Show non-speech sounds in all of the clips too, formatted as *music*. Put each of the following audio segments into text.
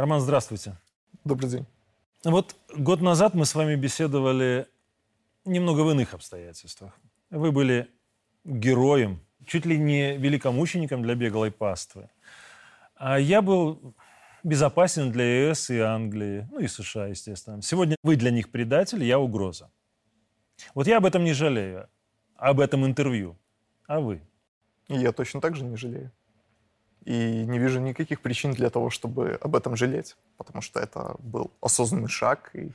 Роман, здравствуйте. Добрый день. Вот год назад мы с вами беседовали немного в иных обстоятельствах. Вы были героем, чуть ли не великомучеником для беглой паствы. А я был безопасен для ЕС и Англии, ну и США, естественно. Сегодня вы для них предатель, я угроза. Вот я об этом не жалею, об этом интервью. А вы? Я точно так же не жалею. И не вижу никаких причин для того, чтобы об этом жалеть, потому что это был осознанный шаг, и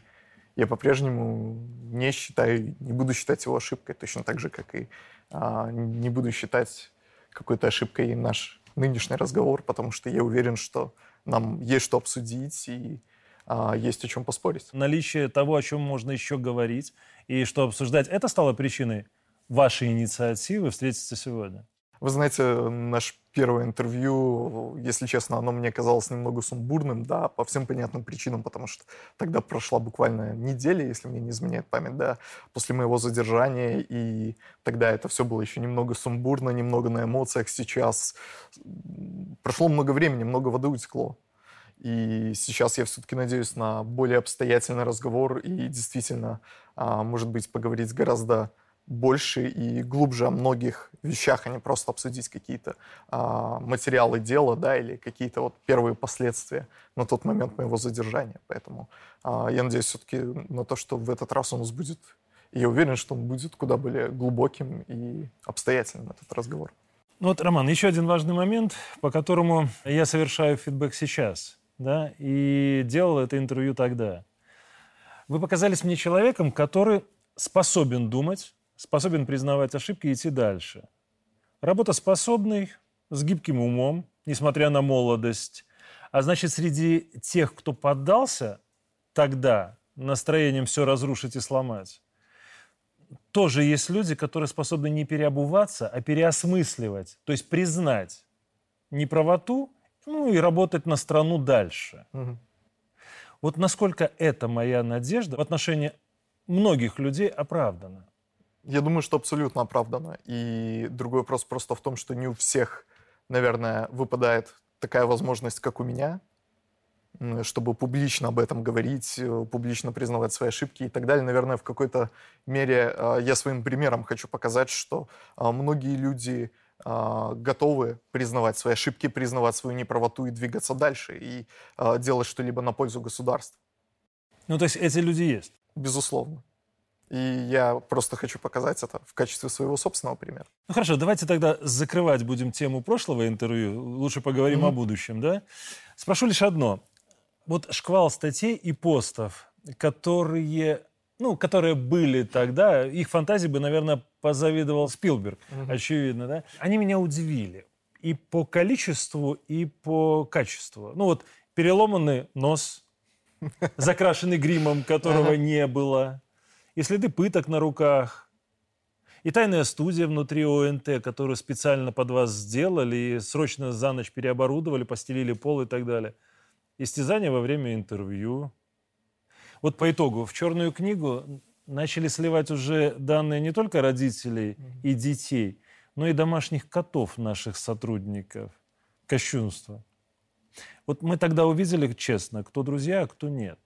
я по-прежнему не считаю, не буду считать его ошибкой, точно так же, как и а, не буду считать какой-то ошибкой наш нынешний разговор, потому что я уверен, что нам есть что обсудить и а, есть о чем поспорить. Наличие того, о чем можно еще говорить и что обсуждать, это стало причиной вашей инициативы встретиться сегодня? Вы знаете, наш первое интервью, если честно, оно мне казалось немного сумбурным, да, по всем понятным причинам, потому что тогда прошла буквально неделя, если мне не изменяет память, да, после моего задержания, и тогда это все было еще немного сумбурно, немного на эмоциях. Сейчас прошло много времени, много воды утекло. И сейчас я все-таки надеюсь на более обстоятельный разговор и действительно, а, может быть, поговорить гораздо больше и глубже о многих вещах, а не просто обсудить какие-то а, материалы дела, да, или какие-то вот первые последствия на тот момент моего задержания. Поэтому а, я надеюсь все-таки на то, что в этот раз у нас будет, и я уверен, что он будет куда более глубоким и обстоятельным, этот разговор. Ну вот, Роман, еще один важный момент, по которому я совершаю фидбэк сейчас, да, и делал это интервью тогда. Вы показались мне человеком, который способен думать, способен признавать ошибки и идти дальше. Работоспособный, с гибким умом, несмотря на молодость. А значит, среди тех, кто поддался тогда настроением все разрушить и сломать, тоже есть люди, которые способны не переобуваться, а переосмысливать, то есть признать неправоту, ну и работать на страну дальше. Угу. Вот насколько эта моя надежда в отношении многих людей оправдана? Я думаю, что абсолютно оправдано. И другой вопрос просто в том, что не у всех, наверное, выпадает такая возможность, как у меня, чтобы публично об этом говорить, э, публично признавать свои ошибки и так далее. Наверное, в какой-то мере э, я своим примером хочу показать, что э, многие люди готовы признавать свои ошибки, признавать свою неправоту и двигаться дальше, и делать что-либо на пользу государства. Ну, то есть эти люди есть? Безусловно. И я просто хочу показать это в качестве своего собственного примера. Ну хорошо, давайте тогда закрывать будем тему прошлого интервью. Лучше поговорим mm-hmm. о будущем, да? Спрошу лишь одно. Вот шквал статей и постов, которые, ну, которые были тогда, их фантазии бы, наверное, позавидовал Спилберг, mm-hmm. очевидно, да? Они меня удивили и по количеству, и по качеству. Ну вот переломанный нос, *laughs* закрашенный гримом, которого не было, и следы пыток на руках, и тайная студия внутри ОНТ, которую специально под вас сделали и срочно за ночь переоборудовали, постелили пол и так далее. Истязания во время интервью. Вот по итогу в черную книгу начали сливать уже данные не только родителей и детей, но и домашних котов наших сотрудников. Кощунство. Вот мы тогда увидели честно, кто друзья, а кто нет.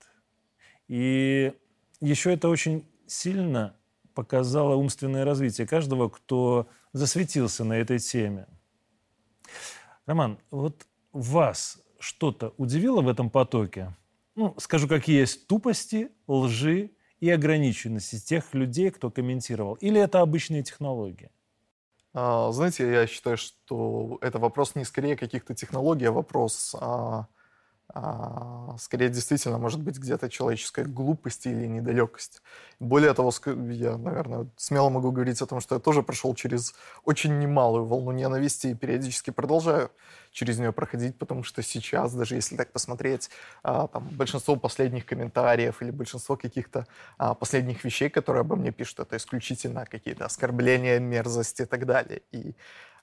И еще это очень сильно показало умственное развитие каждого, кто засветился на этой теме. Роман, вот вас что-то удивило в этом потоке? Ну, скажу, какие есть тупости, лжи и ограниченности тех людей, кто комментировал. Или это обычные технологии? А, знаете, я считаю, что это вопрос не скорее каких-то технологий, а вопрос а, скорее действительно может быть где-то человеческая глупость или недалекость. Более того, я, наверное, смело могу говорить о том, что я тоже прошел через очень немалую волну ненависти и периодически продолжаю через нее проходить, потому что сейчас, даже если так посмотреть, а, там, большинство последних комментариев или большинство каких-то а, последних вещей, которые обо мне пишут, это исключительно какие-то оскорбления, мерзости и так далее. И,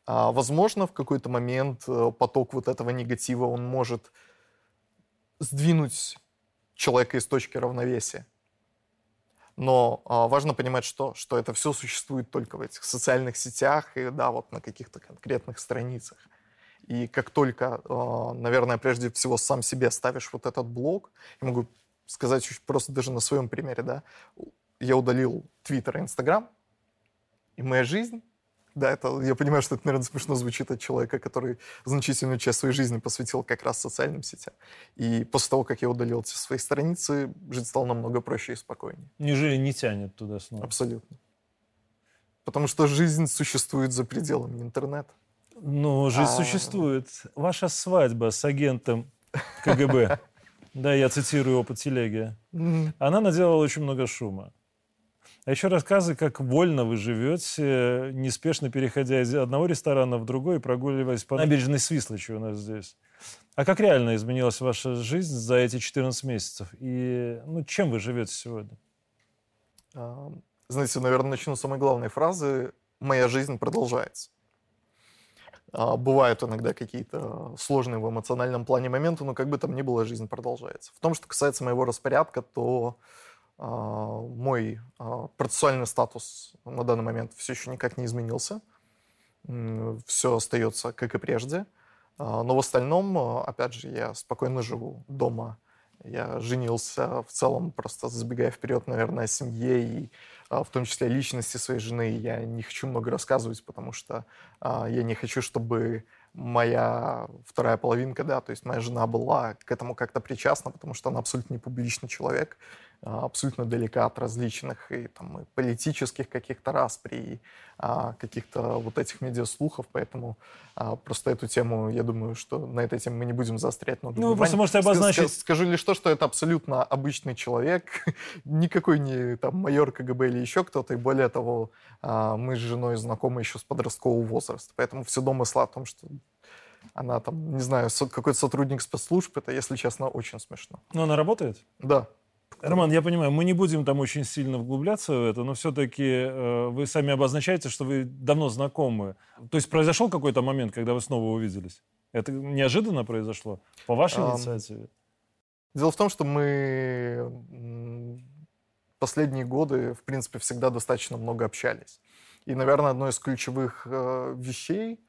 возможно, в какой-то момент э, поток вот этого негатива, он может сдвинуть человека из точки равновесия. Но а, важно понимать, что, что это все существует только в этих социальных сетях и да, вот на каких-то конкретных страницах. И как только, э, наверное, прежде всего сам себе ставишь вот этот блок, я могу сказать просто даже на своем примере, да, я удалил Твиттер и Инстаграм, и моя жизнь да, это, я понимаю, что это, наверное, смешно звучит от человека, который значительную часть своей жизни посвятил как раз социальным сетям. И после того, как я удалил эти свои страницы, жить стало намного проще и спокойнее. Неужели не тянет туда снова? Абсолютно. Потому что жизнь существует за пределами интернета. Ну, жизнь а... существует. Ваша свадьба с агентом КГБ, *laughs* да, я цитирую опыт телеги, она наделала очень много шума. А еще рассказы, как вольно вы живете, неспешно переходя из одного ресторана в другой, прогуливаясь по набережной Свислочи у нас здесь. А как реально изменилась ваша жизнь за эти 14 месяцев? И ну, чем вы живете сегодня? Знаете, наверное, начну с самой главной фразы. «Моя жизнь продолжается». А, бывают иногда какие-то сложные в эмоциональном плане моменты, но как бы там ни было, жизнь продолжается. В том, что касается моего распорядка, то а, мой а, процессуальный статус на данный момент все еще никак не изменился. Все остается как и прежде. А, но в остальном, опять же, я спокойно живу дома. Я женился в целом, просто забегая вперед, наверное, о семье и в том числе личности своей жены. Я не хочу много рассказывать, потому что я не хочу, чтобы моя вторая половинка, да, то есть моя жена была к этому как-то причастна, потому что она абсолютно не публичный человек. А, абсолютно далека от различных и, там, и политических каких-то распри, и, а, каких-то вот этих медиаслухов, поэтому а, просто эту тему, я думаю, что на этой теме мы не будем заострять много Ну, вы просто можете обозначить... Скажу, скажу лишь то, что это абсолютно обычный человек, *laughs* никакой не там майор КГБ или еще кто-то, и более того, а, мы с женой знакомы еще с подросткового возраста, поэтому все домыслы о том, что она там, не знаю, какой-то сотрудник спецслужб, это, если честно, очень смешно. Но она работает? Да. Роман, я понимаю, мы не будем там очень сильно вглубляться в это, но все-таки э, вы сами обозначаете, что вы давно знакомы. То есть произошел какой-то момент, когда вы снова увиделись? Это неожиданно произошло? По вашей um, инициативе? Дело в том, что мы последние годы, в принципе, всегда достаточно много общались. И, наверное, одной из ключевых э, вещей,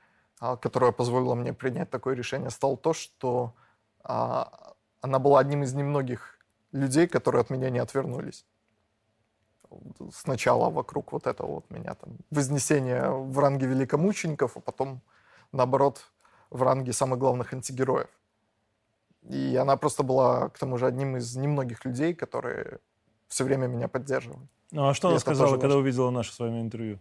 э, которая позволила мне принять такое решение, стало то, что э, она была одним из немногих людей, которые от меня не отвернулись. Сначала вокруг вот этого вот меня там вознесения в ранге великомучеников, а потом, наоборот, в ранге самых главных антигероев. И она просто была, к тому же, одним из немногих людей, которые все время меня поддерживали. Ну а что И она сказала, когда увидела наше с вами интервью?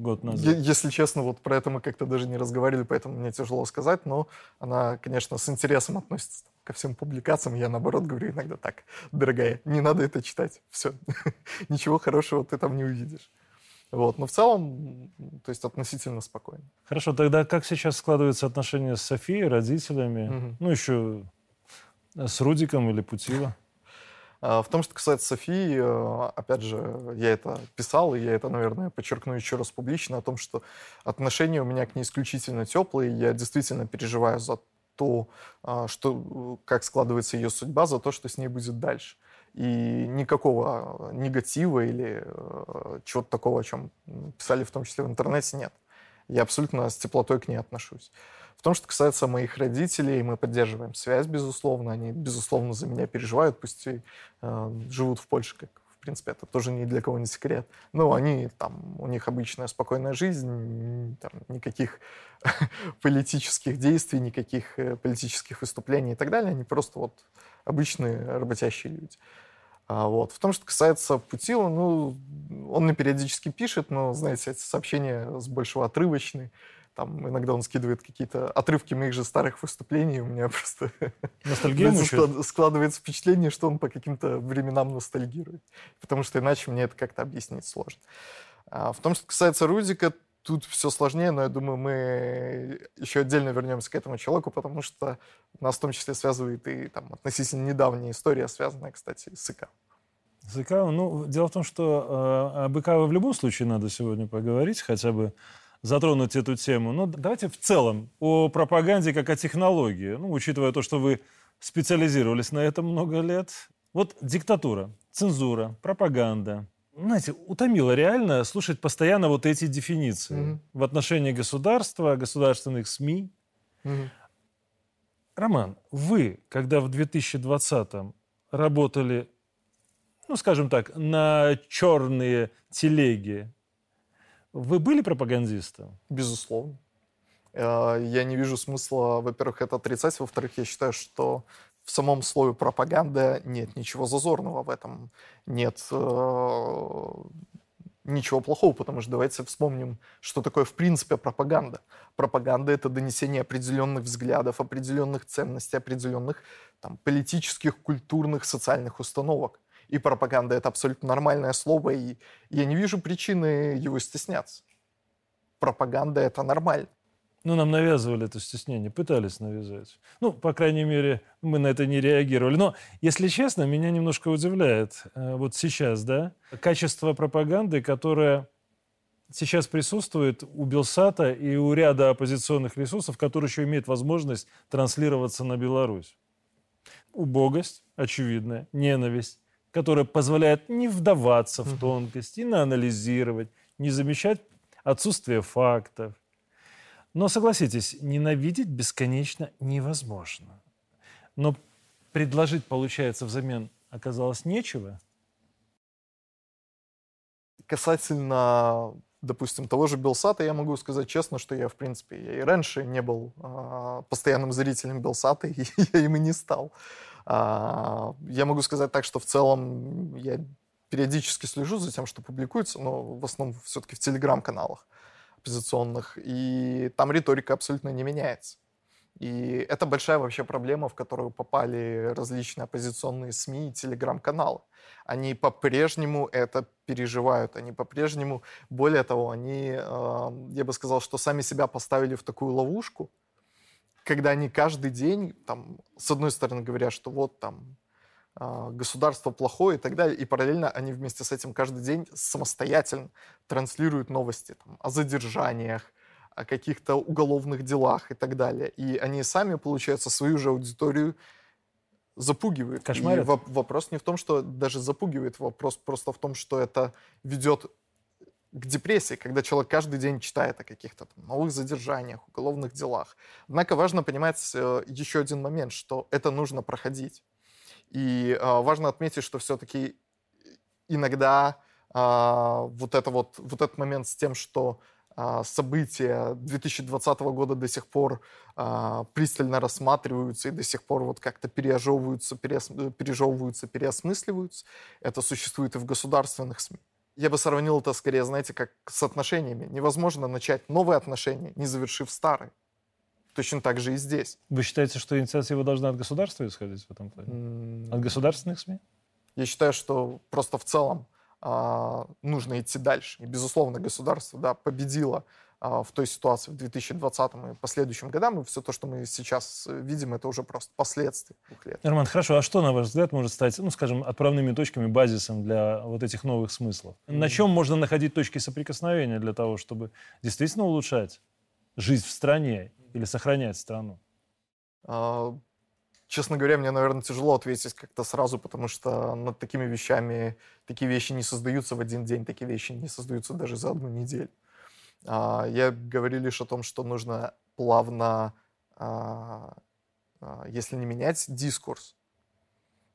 Год назад. Если честно, вот про это мы как-то даже не разговаривали, поэтому мне тяжело сказать, но она, конечно, с интересом относится ко всем публикациям, я наоборот говорю иногда так, дорогая, не надо это читать, все, *laughs* ничего хорошего ты там не увидишь. Вот. Но в целом, то есть относительно спокойно. Хорошо, тогда как сейчас складываются отношения с Софией, родителями, угу. ну еще с Рудиком или Путила? А, в том, что касается Софии, э, опять же, я это писал, и я это, наверное, подчеркну еще раз публично, о том, что отношения у меня к ней исключительно теплые, я действительно переживаю за то, а, что, как складывается ее судьба, за то, что с ней будет дальше. И никакого негатива или э, чего-то такого, о чем писали в том числе в интернете, нет. Я абсолютно с теплотой к ней отношусь. В том, что касается моих родителей, мы поддерживаем связь, безусловно. Они, безусловно, за меня переживают, пусть и э, живут в Польше, как принципе, это тоже ни для кого не секрет. Ну, они там, у них обычная спокойная жизнь, там, никаких *laughs* политических действий, никаких э, политических выступлений и так далее. Они просто вот обычные работящие люди. А, вот. В том, что касается Путила, ну, он мне периодически пишет, но, знаете, эти сообщения с большего отрывочные. Там иногда он скидывает какие-то отрывки моих же старых выступлений, у меня *laughs* просто Ностальгия *laughs* складывается впечатление, что он по каким-то временам ностальгирует. Потому что иначе мне это как-то объяснить сложно. А в том, что касается Рудика, тут все сложнее, но я думаю, мы еще отдельно вернемся к этому человеку, потому что нас в том числе связывает и там, относительно недавняя история, связанная, кстати, с ИК. С ИК, ну, дело в том, что э, об ИК в любом случае надо сегодня поговорить, хотя бы затронуть эту тему. Но давайте в целом о пропаганде как о технологии. Ну, учитывая то, что вы специализировались на этом много лет. Вот диктатура, цензура, пропаганда, знаете, утомило реально слушать постоянно вот эти дефиниции Мгм. в отношении государства, государственных СМИ. Мгм. Роман, вы, когда в 2020-м работали, ну, скажем так, на черные телеги, вы были пропагандистом? Безусловно. Э, Я не вижу смысла, во-первых, это отрицать, во-вторых, я считаю, что в самом слове пропаганда нет ничего зазорного в этом, нет э, ничего плохого, потому что давайте вспомним, что такое в принципе пропаганда. Пропаганда — это донесение определенных взглядов, определенных ценностей, определенных там, политических, культурных, социальных установок. И пропаганда — это абсолютно нормальное слово, и я не вижу причины его стесняться. Пропаганда — это нормально. Ну, нам навязывали это стеснение, пытались навязать. Ну, по крайней мере, мы на это не реагировали. Но, если честно, меня немножко удивляет э, вот сейчас, да, качество пропаганды, которое сейчас присутствует у Белсата и у ряда оппозиционных ресурсов, которые еще имеют возможность транслироваться на Беларусь. Убогость, очевидная, ненависть, которая позволяет не вдаваться в тонкости, не анализировать, не замечать отсутствие фактов. Но согласитесь, ненавидеть бесконечно невозможно. Но предложить, получается, взамен оказалось нечего. Касательно, допустим, того же Белсата, я могу сказать честно, что я, в принципе, я и раньше не был а, постоянным зрителем Белсата, *laughs* и я им и не стал. А, я могу сказать так, что в целом я периодически слежу за тем, что публикуется, но в основном все-таки в телеграм-каналах оппозиционных, и там риторика абсолютно не меняется. И это большая вообще проблема, в которую попали различные оппозиционные СМИ и телеграм-каналы. Они по-прежнему это переживают, они по-прежнему, более того, они, э, я бы сказал, что сами себя поставили в такую ловушку, когда они каждый день, там, с одной стороны, говорят, что вот там э, государство плохое и так далее, и параллельно они вместе с этим каждый день самостоятельно транслируют новости там, о задержаниях, о каких-то уголовных делах и так далее. И они сами, получается, свою же аудиторию запугивают. Кошмарят. И воп- вопрос не в том, что даже запугивает, вопрос просто в том, что это ведет к депрессии, когда человек каждый день читает о каких-то новых задержаниях, уголовных делах. Однако важно понимать э, еще один момент, что это нужно проходить. И э, важно отметить, что все-таки иногда а, вот, это вот, вот этот момент с тем, что события 2020 года до сих пор пристально рассматриваются и до сих пор вот как-то пережевываются, переосмысливаются. Это существует и в государственных СМИ. Я бы сравнил это скорее, знаете, как с отношениями. Невозможно начать новые отношения, не завершив старые. Точно так же и здесь. Вы считаете, что инициатива должна от государства исходить в этом плане? От государственных СМИ? Я считаю, что просто в целом а, нужно идти дальше. И, безусловно, государство да, победило в той ситуации в 2020 и последующем годам, и все то, что мы сейчас э, видим, это уже просто последствия двух лет. Роман, хорошо, а что, на ваш взгляд, может стать, ну, скажем, отправными точками, базисом для вот этих новых смыслов? На чем можно находить точки соприкосновения для того, чтобы действительно улучшать жизнь в стране или сохранять страну? А, Честно говоря, мне, наверное, тяжело ответить как-то сразу, потому что над такими вещами, такие вещи не создаются в один день, такие вещи не создаются даже за одну неделю. А, Я говорю лишь о том, что нужно плавно, а, а, если не менять дискурс,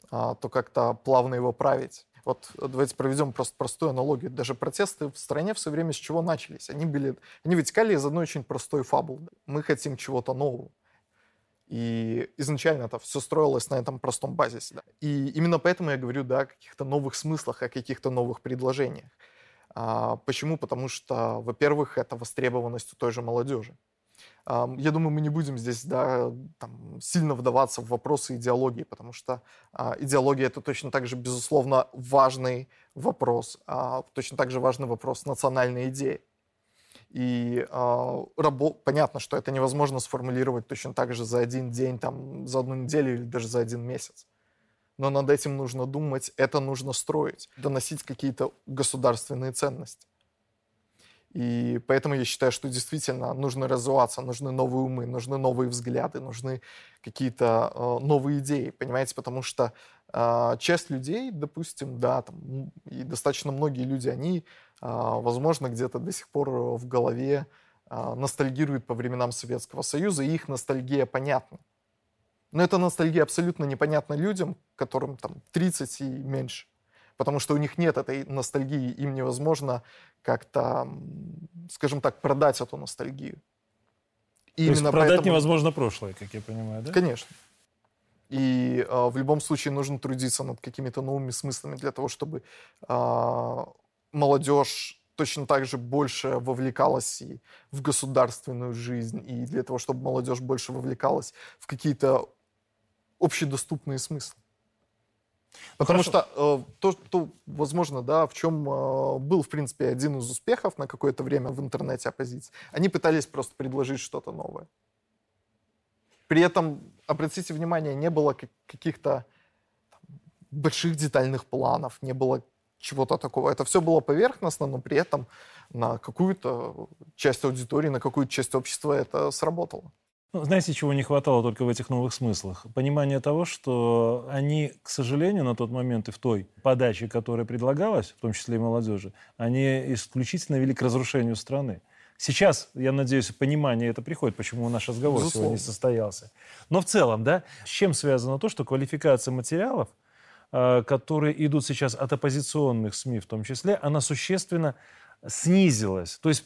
то как-то плавно его править. Вот давайте проведем просто простую аналогию. Даже протесты в стране в свое время с чего начались? Они, были, они вытекали из одной очень простой фабулы. Мы хотим чего-то нового. И изначально это все строилось на этом простом базисе. да. И именно поэтому я говорю да, о каких-то новых смыслах, о каких-то новых предложениях. А, почему? Потому что, во-первых, это востребованность у той же молодежи. Я думаю, мы не будем здесь да, там, сильно вдаваться в вопросы идеологии, потому что а, идеология это точно так же, безусловно, важный вопрос, а, точно так же важный вопрос национальной идеи. И рабо- понятно, что это невозможно сформулировать точно так же за один день, там, за одну неделю или даже за один месяц. Но над этим нужно думать, это нужно строить, доносить какие-то государственные ценности. И поэтому я считаю, что действительно нужно развиваться, нужны новые умы, нужны новые взгляды, нужны какие-то э, новые идеи, понимаете, потому что а, часть людей, допустим, да, там, и достаточно многие люди, они, а, возможно, где-то до сих пор в голове а, ностальгируют по временам Советского Союза, и их ностальгия понятна. Но эта ностальгия абсолютно непонятна людям, которым там 30 и меньше. Потому что у них нет этой ностальгии, им невозможно как-то, скажем так, продать эту ностальгию. И То есть продать поэтому... невозможно прошлое, как я понимаю, да? Конечно. И э, в любом случае нужно трудиться над какими-то новыми смыслами для того, чтобы э, молодежь точно так же больше вовлекалась и в государственную жизнь, и для того, чтобы молодежь больше вовлекалась в какие-то общедоступные смыслы. Потому Хорошо. что э, то, то, возможно, да, в чем э, был, в принципе, один из успехов на какое-то время в интернете оппозиции, они пытались просто предложить что-то новое. При этом, обратите внимание, не было каких-то больших детальных планов, не было чего-то такого. Это все было поверхностно, но при этом на какую-то часть аудитории, на какую-то часть общества это сработало. Ну, знаете, чего не хватало только в этих новых смыслах? Понимание того, что они, к сожалению, на тот момент и в той подаче, которая предлагалась, в том числе и молодежи, они исключительно вели к разрушению страны. Сейчас, я надеюсь, понимание это приходит, почему наш разговор Безусловно. сегодня не состоялся. Но в целом, да, с чем связано то, что квалификация материалов, э, которые идут сейчас от оппозиционных СМИ в том числе, она существенно снизилась. То есть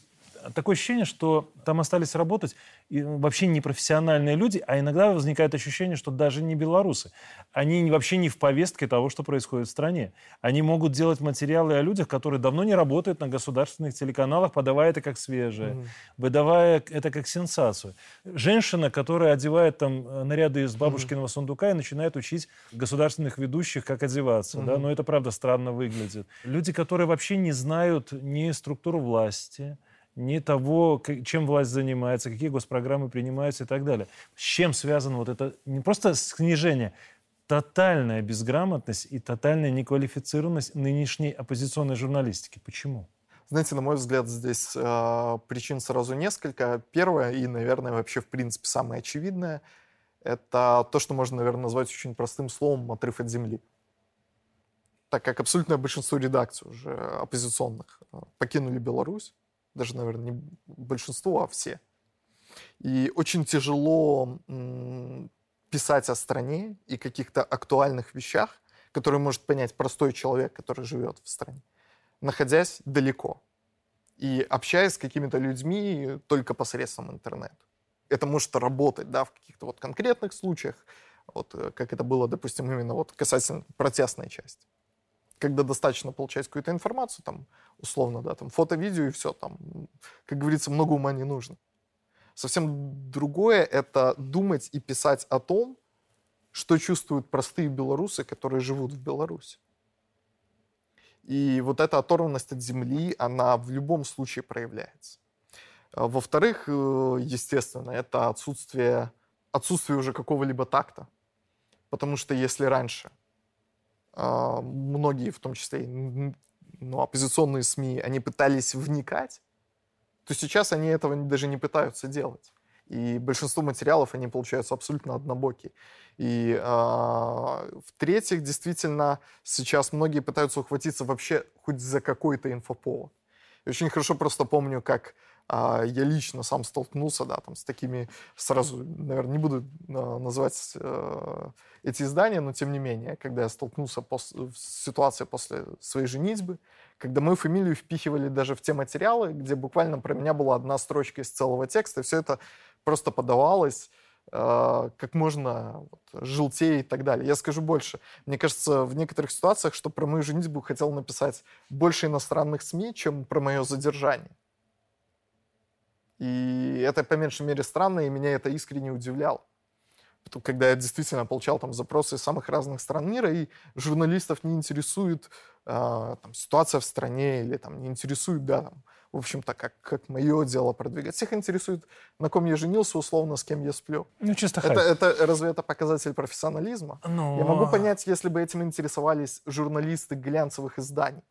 такое ощущение, что там остались работать вообще не профессиональные люди, а иногда возникает ощущение, что даже не белорусы. Они вообще не в повестке того, что происходит в стране. Они могут делать материалы о людях, которые давно не работают на государственных телеканалах, подавая это как свежее, mm-hmm. выдавая это как сенсацию. Женщина, которая одевает там э, наряды из бабушкиного mm-hmm. сундука и начинает учить государственных ведущих, как одеваться. Mm-hmm. Да? Но это, правда, странно выглядит. Люди, которые вообще не знают ни структуру власти, ни того, чем власть занимается, какие госпрограммы принимаются и так далее. С чем связано вот это не просто снижение, тотальная безграмотность и тотальная неквалифицированность нынешней оппозиционной журналистики. Почему? Знаете, на мой взгляд, здесь э, причин сразу несколько. Первое и, наверное, вообще в принципе самое очевидное, это то, что можно, наверное, назвать очень простым словом «отрыв от земли». Так как абсолютное большинство редакций уже оппозиционных э, покинули Беларусь, даже, наверное, не большинство, а все. И очень тяжело писать о стране и каких-то актуальных вещах, которые может понять простой человек, который живет в стране, находясь далеко и общаясь с какими-то людьми только посредством интернета. Это может работать, да, в каких-то вот конкретных случаях, вот э, как это было, допустим, именно вот касательно протестной части когда достаточно получать какую-то информацию, там, условно, да, там, фото, видео и все, там, как говорится, много ума не нужно. Совсем другое — это думать и писать о том, что чувствуют простые белорусы, которые живут в Беларуси. И вот эта оторванность от земли, она в любом случае проявляется. А, во-вторых, э, естественно, это отсутствие, отсутствие уже какого-либо такта. Потому что если раньше многие, в том числе ну, оппозиционные СМИ, они пытались вникать, то сейчас они этого даже не пытаются делать. И большинство материалов, они получаются абсолютно однобокие. И э, в-третьих, действительно, сейчас многие пытаются ухватиться вообще хоть за какой-то инфоповод. И очень хорошо просто помню, как а, я лично сам столкнулся, да, там, с такими, сразу, наверное, не буду а, называть а, эти издания, но тем не менее, когда я столкнулся пос, с ситуацией после своей женитьбы, когда мою фамилию впихивали даже в те материалы, где буквально про меня была одна строчка из целого текста, и все это просто подавалось э, как можно вот, желтее и так далее. Я скажу больше. Мне кажется, в некоторых ситуациях, что про мою женитьбу хотел написать больше иностранных СМИ, чем про мое задержание. И это, по меньшей мере, странно, и меня это искренне удивляло. Когда я действительно получал там запросы из самых разных стран мира, и журналистов не интересует э, там, ситуация в стране, или там, не интересует, да, там, в общем-то, как, как мое дело продвигать. Всех интересует, на ком я женился, условно, с кем я сплю. Ну, чисто это, это Разве это показатель профессионализма? Но... Я могу понять, если бы этим интересовались журналисты глянцевых изданий.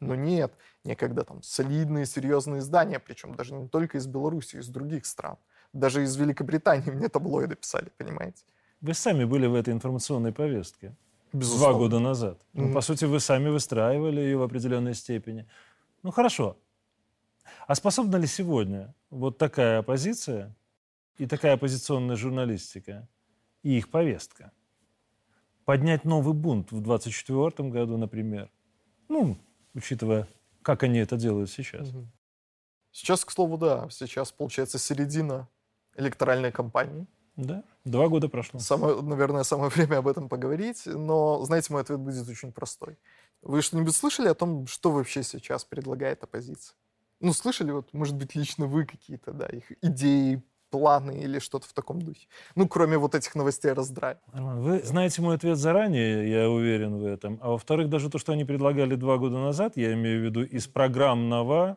Но нет, некогда там солидные, серьезные издания, причем даже не только из Беларуси, из других стран. Даже из Великобритании мне таблоиды писали, понимаете? Вы сами были в этой информационной повестке. Безусловно. два года назад. Mm-hmm. Ну, по сути, вы сами выстраивали ее в определенной степени. Ну, хорошо. А способна ли сегодня вот такая оппозиция и такая оппозиционная журналистика и их повестка поднять новый бунт в 2024 году, например? Ну, учитывая, как они это делают сейчас. Сейчас, к слову, да. Сейчас, получается, середина электоральной кампании. Да, два года прошло. Самое, наверное, самое *laughs* время об этом поговорить, но, знаете, мой ответ будет очень простой. Вы что-нибудь слышали о том, что вообще сейчас предлагает оппозиция? Ну, слышали, вот, может быть, лично вы какие-то, да, их идеи, планы или что-то в таком духе? Ну, кроме вот этих новостей раздрая. вы знаете мой ответ заранее, я уверен в этом. А во-вторых, даже то, что они предлагали два года назад, я имею в виду из программного,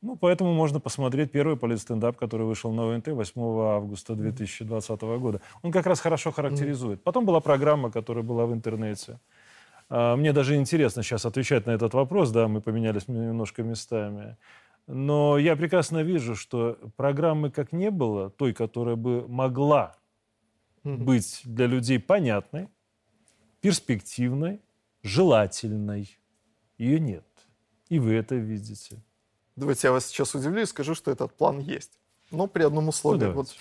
ну, поэтому можно посмотреть первый политстендап, который вышел на ОНТ 8 августа 2020 года. Он как раз хорошо характеризует. Потом была программа, которая была в интернете. А, мне даже интересно сейчас отвечать на этот вопрос, да, мы поменялись немножко местами. Но я прекрасно вижу, что программы как не было, той, которая бы могла быть для людей понятной, перспективной, желательной, ее нет. И вы это видите. Давайте я вас сейчас удивлю и скажу, что этот план есть. Но при одном условии. Ну, вот,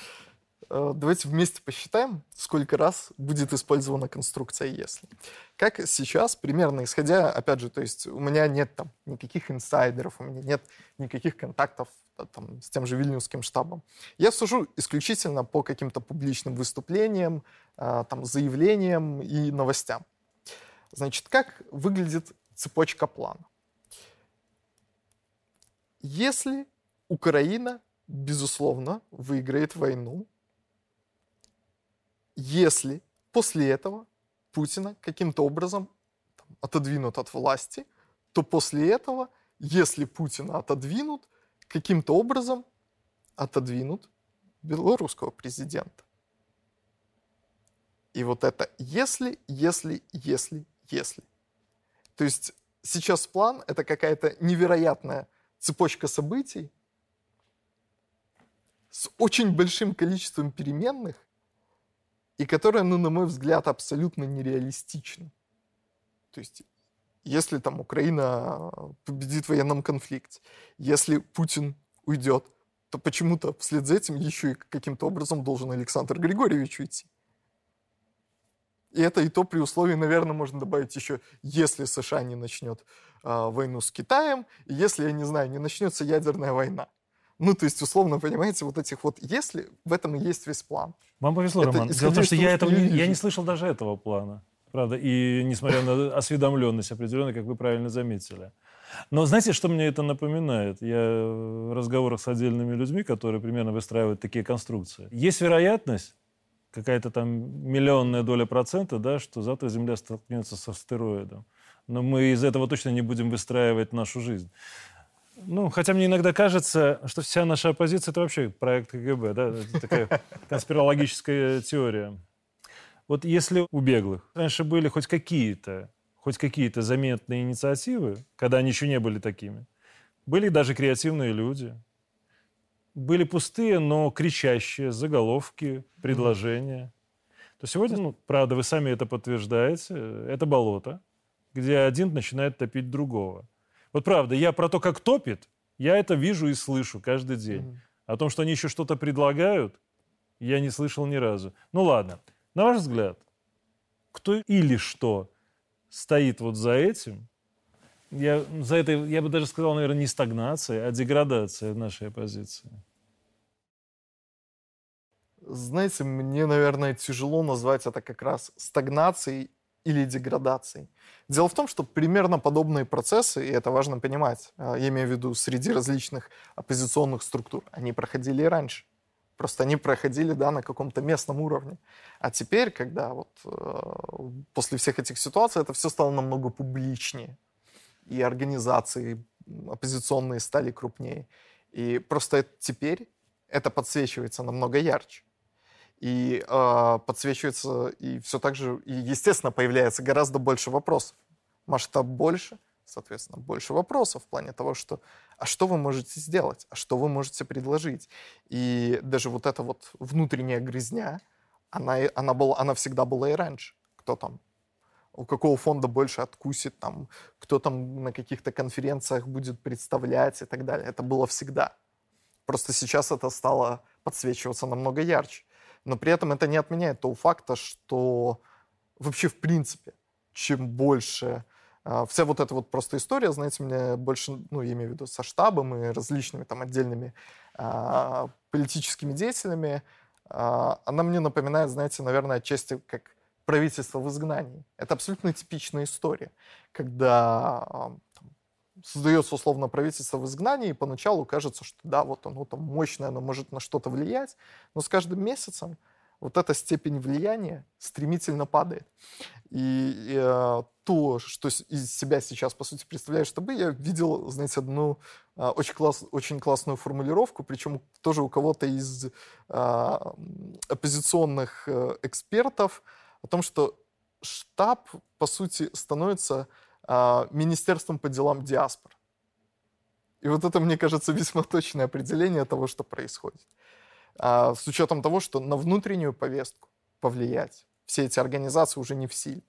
давайте вместе посчитаем, сколько раз будет использована конструкция «если». Как сейчас, примерно исходя, опять же, то есть у меня нет там никаких инсайдеров, у меня нет никаких контактов там, с тем же Вильнюсским штабом. Я сужу исключительно по каким-то публичным выступлениям, э, там, заявлениям и новостям. Значит, как выглядит цепочка плана? Если Украина, безусловно, выиграет войну, если после этого Путина каким-то образом там, отодвинут от власти, то после этого, если Путина отодвинут, каким-то образом отодвинут белорусского президента. И вот это если, если, если, если. То есть сейчас план — это какая-то невероятная цепочка событий с очень большим количеством переменных, и которая, ну, на мой взгляд, абсолютно нереалистична. То есть, если там Украина победит в военном конфликте, если Путин уйдет, то почему-то вслед за этим еще и каким-то образом должен Александр Григорьевич уйти. И это и то при условии, наверное, можно добавить еще, если США не начнет э, войну с Китаем, если, я не знаю, не начнется ядерная война. Ну, то есть, условно, понимаете, вот этих вот «если» в этом и есть весь план. Вам повезло, это, Роман. Дело в том, что я, этого, не, я не слышал даже этого плана. Правда, и несмотря на осведомленность определенную, как вы правильно заметили. Но знаете, что мне это напоминает? Я в разговорах с отдельными людьми, которые примерно выстраивают такие конструкции. Есть вероятность, какая-то там миллионная доля процента, да, что завтра Земля столкнется с астероидом. Но мы из этого точно не будем выстраивать нашу жизнь. Ну, хотя мне иногда кажется, что вся наша оппозиция — это вообще проект КГБ, да, это такая конспирологическая теория. Вот если у беглых раньше были хоть какие-то, хоть какие-то заметные инициативы, когда они еще не были такими, были даже креативные люди, были пустые, но кричащие заголовки, предложения. То сегодня, ну, правда, вы сами это подтверждаете, это болото, где один начинает топить другого. Вот правда, я про то, как топит, я это вижу и слышу каждый день. Mm-hmm. О том, что они еще что-то предлагают, я не слышал ни разу. Ну ладно, на ваш взгляд, кто или что стоит вот за этим, я, за это, я бы даже сказал, наверное, не стагнация, а деградация нашей оппозиции. Знаете, мне, наверное, тяжело назвать это как раз стагнацией или деградацией. Дело в том, что примерно подобные процессы, и это важно понимать, а, я имею в виду среди различных оппозиционных структур, они проходили и раньше. Просто они проходили да, на каком-то местном уровне. А теперь, когда вот э, после всех этих ситуаций это все стало намного публичнее, и организации оппозиционные стали крупнее, и просто теперь это подсвечивается намного ярче и э, подсвечивается, и все так же, и, естественно, появляется гораздо больше вопросов. Масштаб больше, соответственно, больше вопросов в плане того, что а что вы можете сделать, а что вы можете предложить. И даже вот эта вот внутренняя грязня, она, она, была, она всегда была и раньше. Кто там у какого фонда больше откусит, там, кто там на каких-то конференциях будет представлять и так далее. Это было всегда. Просто сейчас это стало подсвечиваться намного ярче. Но при этом это не отменяет того факта, что вообще в принципе, чем больше а, вся вот эта вот просто история, знаете, мне больше, ну, я имею в виду со штабом и различными там отдельными а, политическими деятелями, а, она мне напоминает, знаете, наверное, отчасти как правительство в изгнании. Это абсолютно типичная история, когда там, создается условно правительство в изгнании, и поначалу кажется, что да, вот оно там мощное, оно может на что-то влиять, но с каждым месяцем вот эта степень влияния стремительно падает. И, и э, то, что из себя сейчас, по сути, представляешь чтобы я видел, знаете, одну э, очень, класс, очень классную формулировку, причем тоже у кого-то из э, оппозиционных э, экспертов, о том, что штаб, по сути, становится э, министерством по делам диаспор. И вот это, мне кажется, весьма точное определение того, что происходит. А, с учетом того, что на внутреннюю повестку повлиять все эти организации уже не в силе.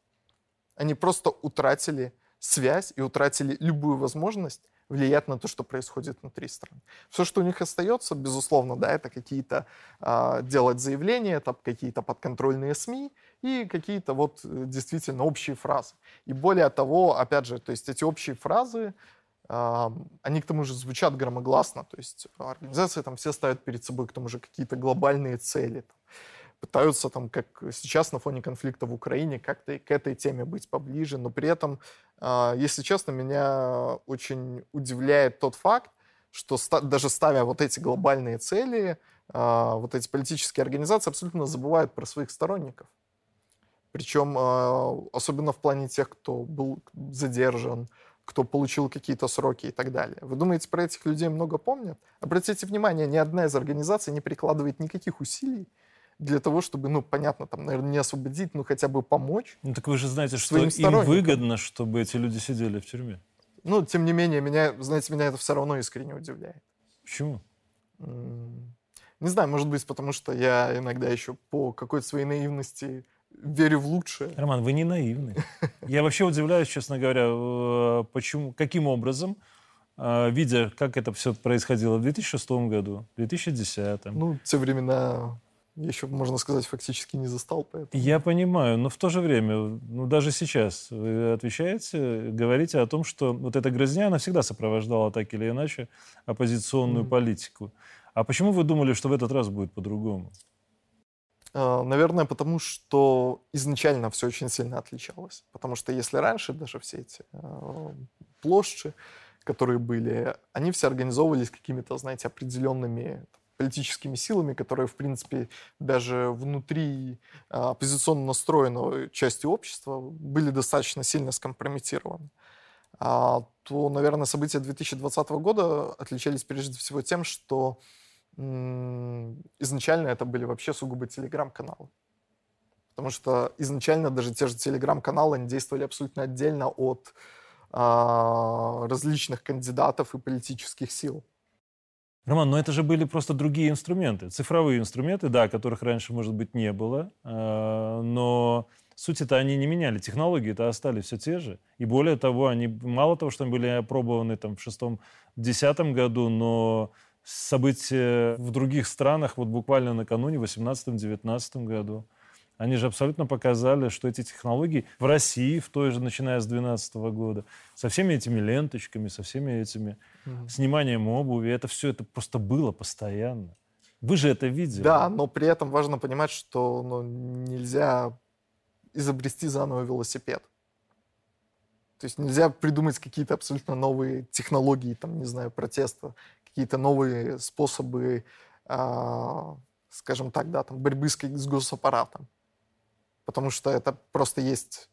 Они просто утратили связь и утратили любую возможность влиять на то, что происходит внутри страны. Все, что у них остается, безусловно, да, это какие-то э, делать заявления, это какие-то подконтрольные СМИ и какие-то вот э, действительно общие фразы. И более того, опять же, то есть эти общие фразы, они к тому же звучат громогласно, то есть организации там все ставят перед собой к тому же какие-то глобальные цели, там, пытаются там, как сейчас на фоне конфликта в Украине, как-то к этой теме быть поближе, но при этом, а, если честно, меня очень удивляет тот факт, что даже ставя вот эти глобальные цели, а, вот эти политические организации абсолютно забывают про своих сторонников. Причем а, особенно в плане тех, кто был задержан, кто получил какие-то сроки и так далее. Вы думаете, про этих людей много помнят? Обратите внимание, ни одна из организаций не прикладывает никаких усилий для того, чтобы, ну, понятно, там, наверное, не освободить, но хотя бы помочь. Ну, так вы же знаете, что им выгодно, чтобы эти люди сидели в тюрьме. Ну, тем не менее, меня, знаете, меня это все равно искренне удивляет. Почему? Не знаю, может быть, потому что я иногда еще по какой-то своей наивности верю в лучшее. Роман, вы не наивный. *laughs* Я вообще удивляюсь, честно говоря, э, почему, каким образом, э, видя, как это все происходило в 2006 году, в 2010. Ну, те времена еще, можно сказать, фактически не застал. Поэтому. Я понимаю, но в то же время, ну, даже сейчас вы отвечаете, говорите о том, что вот эта грызня, она всегда сопровождала так или иначе оппозиционную mm-hmm. политику. А почему вы думали, что в этот раз будет по-другому? А, наверное, потому что изначально все очень сильно отличалось. Потому что если раньше даже все эти э, площади, которые были, они все организовывались какими-то, знаете, определенными политическими силами, которые, в принципе, даже внутри а, оппозиционно настроенной части общества были достаточно сильно скомпрометированы, а, то, наверное, события 2020 года отличались прежде всего тем, что изначально это были вообще сугубо телеграм-каналы. Потому что изначально даже те же телеграм-каналы, действовали абсолютно отдельно от а, различных кандидатов и политических сил. Роман, но это же были просто другие инструменты, цифровые инструменты, да, которых раньше, может быть, не было, э, но суть-то они не меняли, технологии-то остались все те же. И более того, они мало того, что они были опробованы там в шестом-десятом году, но события в других странах, вот буквально накануне, в 18-19 году, они же абсолютно показали, что эти технологии в России, в той же, начиная с 2012 года, со всеми этими ленточками, со всеми этими угу. сниманием обуви, это все это просто было постоянно. Вы же это видели. Да, но при этом важно понимать, что ну, нельзя изобрести заново велосипед. То есть нельзя придумать какие-то абсолютно новые технологии, там, не знаю, протеста, какие-то новые способы, э, скажем так, да, там, борьбы с, с госаппаратом потому что это просто есть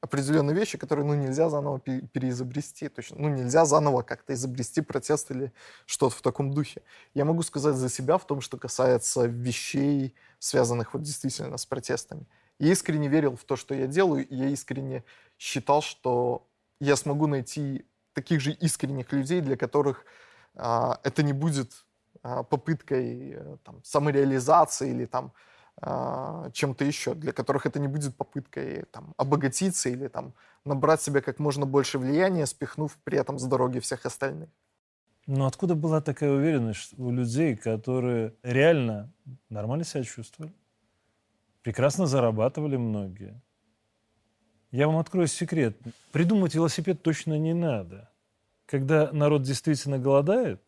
определенные вещи, которые ну, нельзя заново переизобрести. Точно, ну, нельзя заново как-то изобрести протест или что-то в таком духе. Я могу сказать за себя в том, что касается вещей, связанных вот действительно с протестами. Я искренне верил в то, что я делаю, и я искренне считал, что я смогу найти таких же искренних людей, для которых а, это не будет а, попыткой а, там, самореализации или там, а, чем-то еще, для которых это не будет попыткой там, обогатиться или там, набрать себе как можно больше влияния, спихнув при этом с дороги всех остальных. Но откуда была такая уверенность у людей, которые реально нормально себя чувствовали? Прекрасно зарабатывали многие. Я вам открою секрет. Придумать велосипед точно не надо. Когда народ действительно голодает,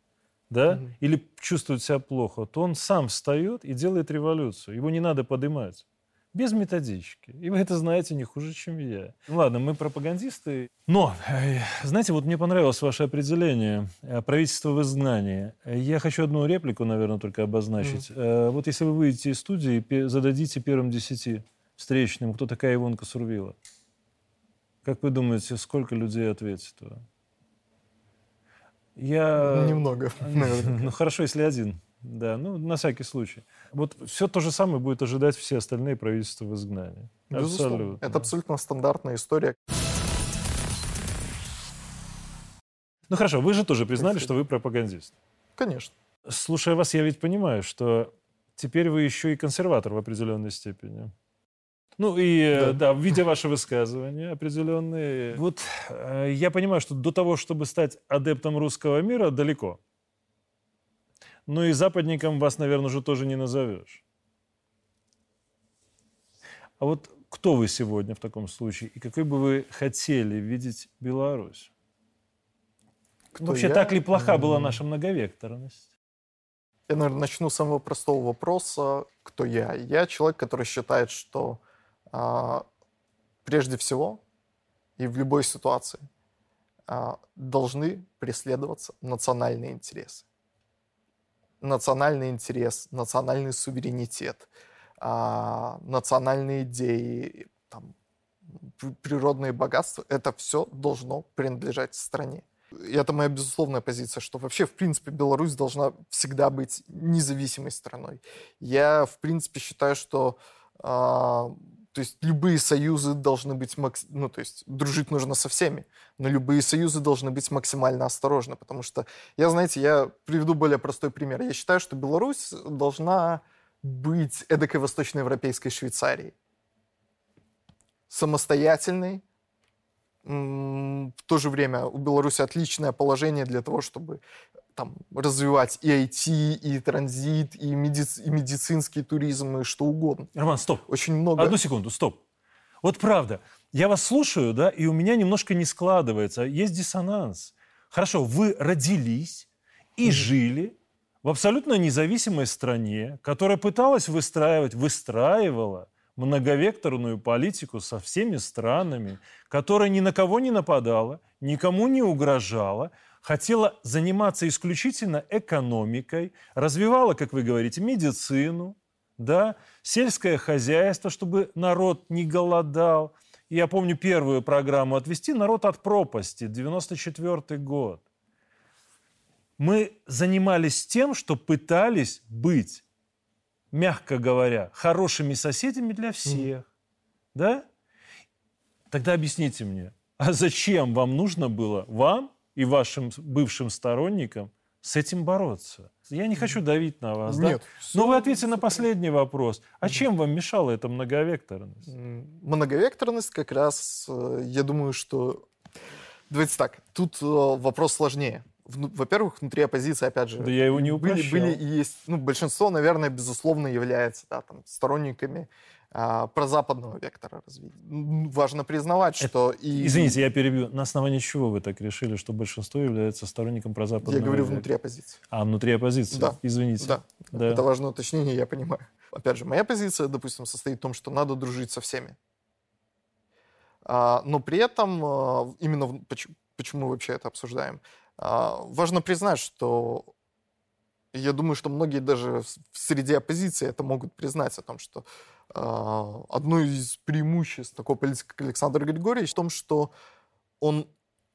да, угу. или чувствует себя плохо, то он сам встает и делает революцию. Его не надо поднимать. Без методички. И вы это знаете не хуже, чем я. Ну, ладно, мы пропагандисты. Но, э, знаете, вот мне понравилось ваше определение э, правительство в изгнании. Я хочу одну реплику, наверное, только обозначить. Mm. Вот если вы выйдете из студии, зададите первым десяти встречным, кто такая Ивонка Сурвила. Как вы думаете, сколько людей ответит? Я... Немного. *laughs* Ну, хорошо, если один. Да, ну, на всякий случай. Вот все то же самое будет ожидать все остальные правительства в изгнании. Безусловно. Абсолютно. Это абсолютно стандартная история. Ну хорошо, вы же тоже признали, что вы пропагандист. Конечно. Слушая вас, я ведь понимаю, что теперь вы еще и консерватор в определенной степени. Ну и, да, да видя ваши высказывания определенные, вот э, я понимаю, что до того, чтобы стать адептом русского мира, далеко. Ну и западником вас, наверное, уже тоже не назовешь. А вот кто вы сегодня в таком случае? И какой бы вы хотели видеть Беларусь? Кто Вообще, я? так ли плоха была наша многовекторность? Я, наверное, начну с самого простого вопроса. Кто я? Я человек, который считает, что прежде всего и в любой ситуации а, должны преследоваться национальные интересы национальный интерес, национальный суверенитет, а, национальные идеи, там, природные богатства, это все должно принадлежать стране. И это моя безусловная позиция, что вообще, в принципе, Беларусь должна всегда быть независимой страной. Я, в принципе, считаю, что а, то есть любые союзы должны быть, ну, то есть дружить нужно со всеми, но любые союзы должны быть максимально осторожны, потому что, я, знаете, я приведу более простой пример. Я считаю, что Беларусь должна быть эдакой восточноевропейской Швейцарией. Самостоятельной, в то же время у Беларуси отличное положение для того, чтобы там, развивать и IT, и транзит, и, медици, и медицинский туризм, и что угодно. Роман, стоп. Очень много. Одну секунду, стоп. Вот правда, я вас слушаю, да, и у меня немножко не складывается. Есть диссонанс. Хорошо, вы родились и mm. жили в абсолютно независимой стране, которая пыталась выстраивать, выстраивала многовекторную политику со всеми странами, которая ни на кого не нападала, никому не угрожала, хотела заниматься исключительно экономикой, развивала, как вы говорите, медицину, да, сельское хозяйство, чтобы народ не голодал. Я помню первую программу «Отвести народ от пропасти», 94 год. Мы занимались тем, что пытались быть, мягко говоря, хорошими соседями для всех. Mm. Да? Тогда объясните мне, а зачем вам нужно было, вам и вашим бывшим сторонникам с этим бороться. Я не хочу давить на вас, Нет, да? Но вы ответьте на последний вопрос. А чем вам мешала эта многовекторность? Многовекторность как раз, э, я думаю, что... Давайте так, тут э, вопрос сложнее. Во-первых, внутри оппозиции, опять же, да я его не были, были и есть, ну, большинство, наверное, безусловно, является да, там, сторонниками а, прозападного вектора развития. Важно признавать, что... Это, и... Извините, я перебью. На основании чего вы так решили, что большинство является сторонником прозападного Я говорю вектора? внутри оппозиции. А, внутри оппозиции? Да. Извините. Да. да. Это важное уточнение, я понимаю. Опять же, моя позиция, допустим, состоит в том, что надо дружить со всеми. А, но при этом, а, именно почему, почему мы вообще это обсуждаем, важно признать, что я думаю, что многие даже в среде оппозиции это могут признать о том, что а, одно из преимуществ такого политика, как Александр в том, что он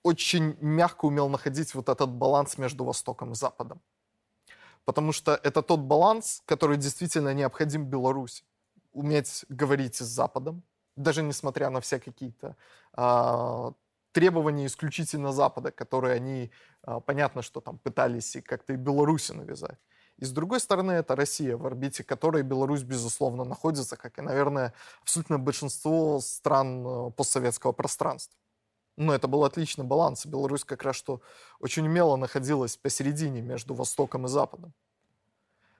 очень мягко умел находить вот этот баланс между Востоком и Западом. Потому что это тот баланс, который действительно необходим Беларуси. Уметь говорить с Западом, даже несмотря на все какие-то а, требования исключительно Запада, которые они, а, понятно, что там пытались и как-то и Беларуси навязать. И с другой стороны, это Россия, в орбите которой Беларусь, безусловно, находится, как и, наверное, абсолютно большинство стран э, постсоветского пространства. Но это был отличный баланс. Беларусь как раз что очень умело находилась посередине между Востоком и Западом.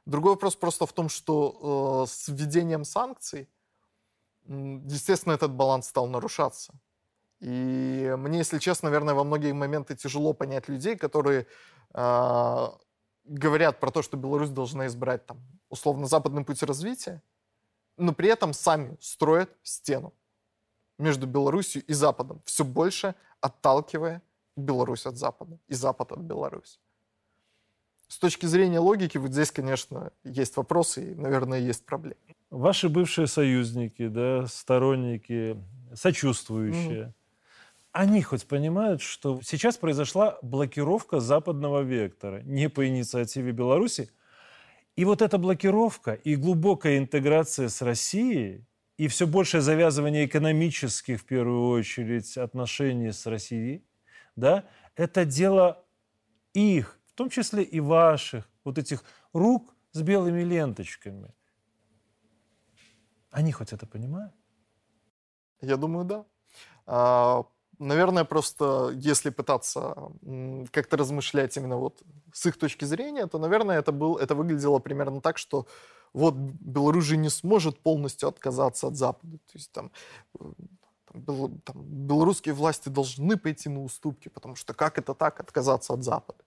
Другой вопрос просто в том, что э, с введением санкций, естественно, этот баланс стал нарушаться. И мне, если честно, наверное, во многие моменты тяжело понять людей, которые э, говорят про то, что Беларусь должна избрать там условно западный путь развития, но при этом сами строят стену между Беларусью и Западом, все больше отталкивая Беларусь от Запада и Запад от Беларуси. С точки зрения логики, вот здесь, конечно, есть вопросы и, наверное, есть проблемы. Ваши бывшие союзники, да, сторонники, сочувствующие, они хоть понимают, что сейчас произошла блокировка западного вектора не по инициативе Беларуси. И вот эта блокировка и глубокая интеграция с Россией, и все большее завязывание экономических, в первую очередь, отношений с Россией, да, это дело их, в том числе и ваших, вот этих рук с белыми ленточками. Они хоть это понимают? Я думаю, да. Наверное, просто если пытаться как-то размышлять именно вот с их точки зрения, то, наверное, это, был, это выглядело примерно так, что вот Беларусь же не сможет полностью отказаться от Запада. То есть там, там, белорусские власти должны пойти на уступки, потому что как это так отказаться от Запада?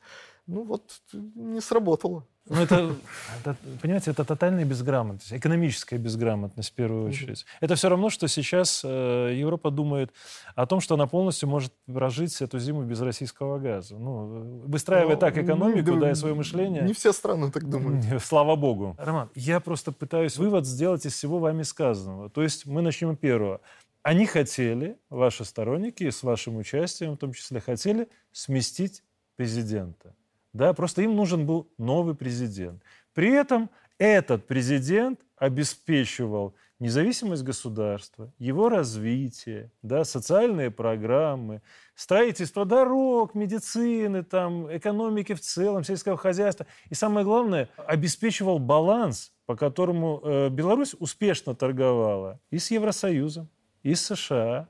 Ну вот не сработало. Ну, это, это, понимаете, это тотальная безграмотность, экономическая безграмотность в первую очередь. Mm-hmm. Это все равно, что сейчас э, Европа думает о том, что она полностью может прожить эту зиму без российского газа. Ну, выстраивая Но, так экономику, ну, да, и свое мышление. Не все страны так думают. *laughs* Слава богу. Роман, я просто пытаюсь вывод сделать из всего вами сказанного. То есть мы начнем первого. Они хотели, ваши сторонники, с вашим участием в том числе, хотели сместить президента. Да, просто им нужен был новый президент. При этом этот президент обеспечивал независимость государства, его развитие, да, социальные программы, строительство дорог, медицины, там, экономики в целом, сельского хозяйства. И самое главное, обеспечивал баланс, по которому э, Беларусь успешно торговала и с Евросоюзом, и с США,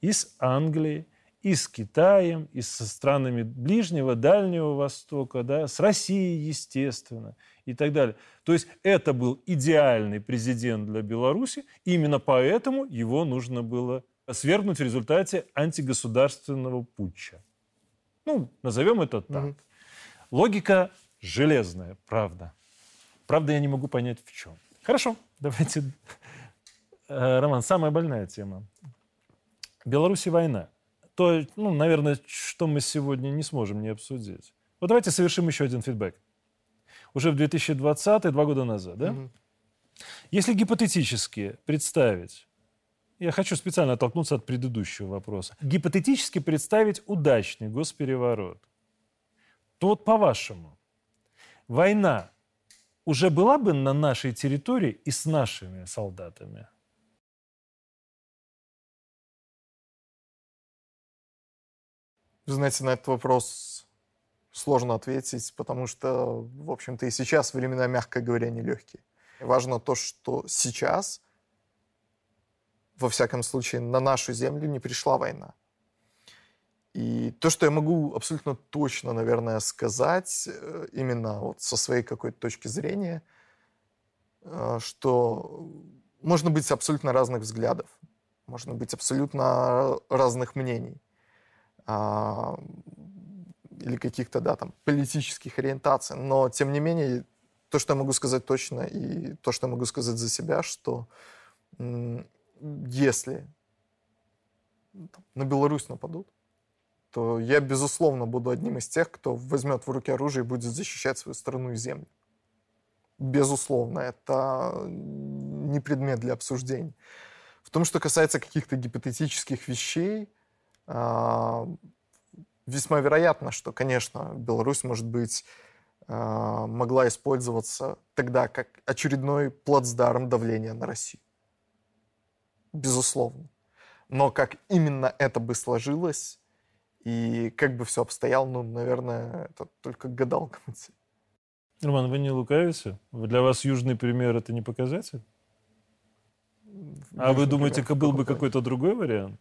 и с Англией, и с Китаем, и со странами Ближнего, Дальнего Востока, да, с Россией, естественно, и так далее. То есть это был идеальный президент для Беларуси, именно поэтому его нужно было свергнуть в результате антигосударственного путча. Ну, назовем это так. Угу. Логика железная, правда. Правда, я не могу понять, в чем. Хорошо, давайте. Э, Роман, самая больная тема. Беларуси война то, ну, наверное, что мы сегодня не сможем не обсудить. Вот давайте совершим еще один фидбэк. Уже в 2020, два года назад, да? Угу. Если гипотетически представить, я хочу специально оттолкнуться от предыдущего вопроса, гипотетически представить удачный госпереворот, то вот по-вашему, война уже была бы на нашей территории и с нашими солдатами? Знаете, на этот вопрос сложно ответить, потому что, в общем-то, и сейчас времена, мягко говоря, нелегкие. Важно то, что сейчас, во всяком случае, на нашу землю не пришла война. И то, что я могу абсолютно точно, наверное, сказать, э, именно вот со своей какой-то точки зрения, э, что можно быть абсолютно разных взглядов, можно быть абсолютно разных мнений а, или каких-то, да, там, политических ориентаций. Но, тем не менее, то, что я могу сказать точно, и то, что я могу сказать за себя, что если на Беларусь нападут, то я, безусловно, буду одним из тех, кто возьмет в руки оружие и будет защищать свою страну и землю. Безусловно, это не предмет для обсуждений. В том, что касается каких-то гипотетических вещей, весьма вероятно, что, конечно, Беларусь, может быть, а, могла использоваться тогда как очередной плацдарм давления на Россию. Безусловно. Но как именно это бы сложилось и как бы все обстояло, ну, наверное, это только гадалка. Роман, вы не лукавите? Для вас южный пример – это не показатель? А вы думаете, пример, был бы какой-то другой вариант?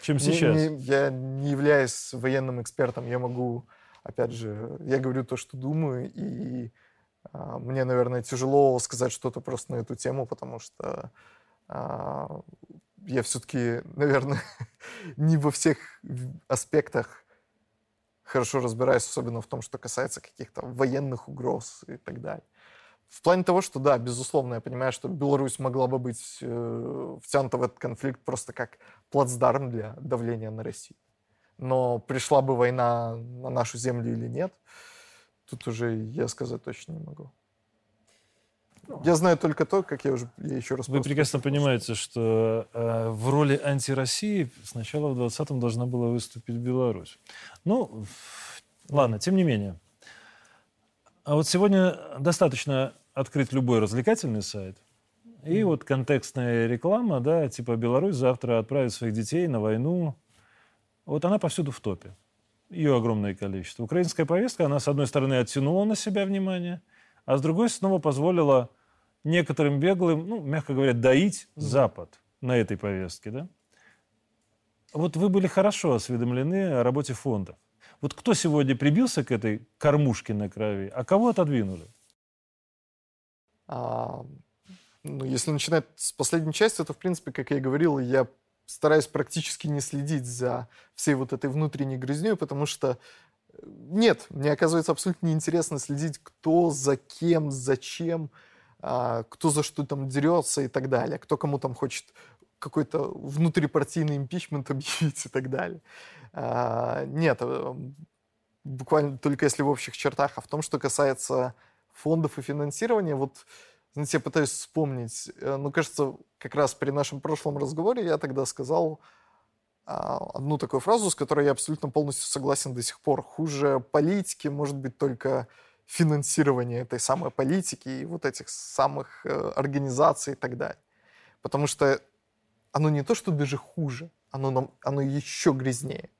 Чем сейчас? Не, не, я не являюсь военным экспертом, я могу, опять же, я говорю то, что думаю, и а, мне, наверное, тяжело сказать что-то просто на эту тему, потому что а, я все-таки, наверное, *laughs* не во всех аспектах хорошо разбираюсь, особенно в том, что касается каких-то военных угроз и так далее. В плане того, что да, безусловно, я понимаю, что Беларусь могла бы быть э, втянута в этот конфликт просто как плацдарм для давления на Россию. Но пришла бы война на нашу землю или нет, тут уже я сказать точно не могу. Я знаю только то, как я уже я еще раз... Вы прекрасно понимаете, что э, в роли антироссии сначала в 20-м должна была выступить Беларусь. Ну, ладно, тем не менее. А вот сегодня достаточно открыть любой развлекательный сайт, и mm. вот контекстная реклама, да, типа Беларусь завтра отправит своих детей на войну. Вот она повсюду в топе. Ее огромное количество. Украинская повестка, она, с одной стороны, оттянула на себя внимание, а с другой снова позволила некоторым беглым, ну, мягко говоря, доить Запад на этой повестке, да? Вот вы были хорошо осведомлены о работе фондов. Вот кто сегодня прибился к этой кормушке на крови, а кого отодвинули? А, ну, если начинать с последней части, то, в принципе, как я и говорил, я стараюсь практически не следить за всей вот этой внутренней грызней, потому что э, нет, мне оказывается абсолютно неинтересно следить, кто за кем, зачем, а, кто за что там дерется и так далее, кто кому там хочет какой-то внутрипартийный импичмент *laughs* объявить и так далее. А, нет, э, буквально только если в общих чертах, а в том, что касается фондов и финансирования, вот, знаете, я пытаюсь вспомнить, э, ну, кажется, как раз при нашем прошлом разговоре я тогда сказал а, одну такую фразу, с которой я абсолютно полностью согласен до сих пор. Хуже политики может быть только финансирование этой самой политики и вот этих самых э, организаций и так далее. Потому что оно не то, что даже хуже, оно, нам, оно еще грязнее.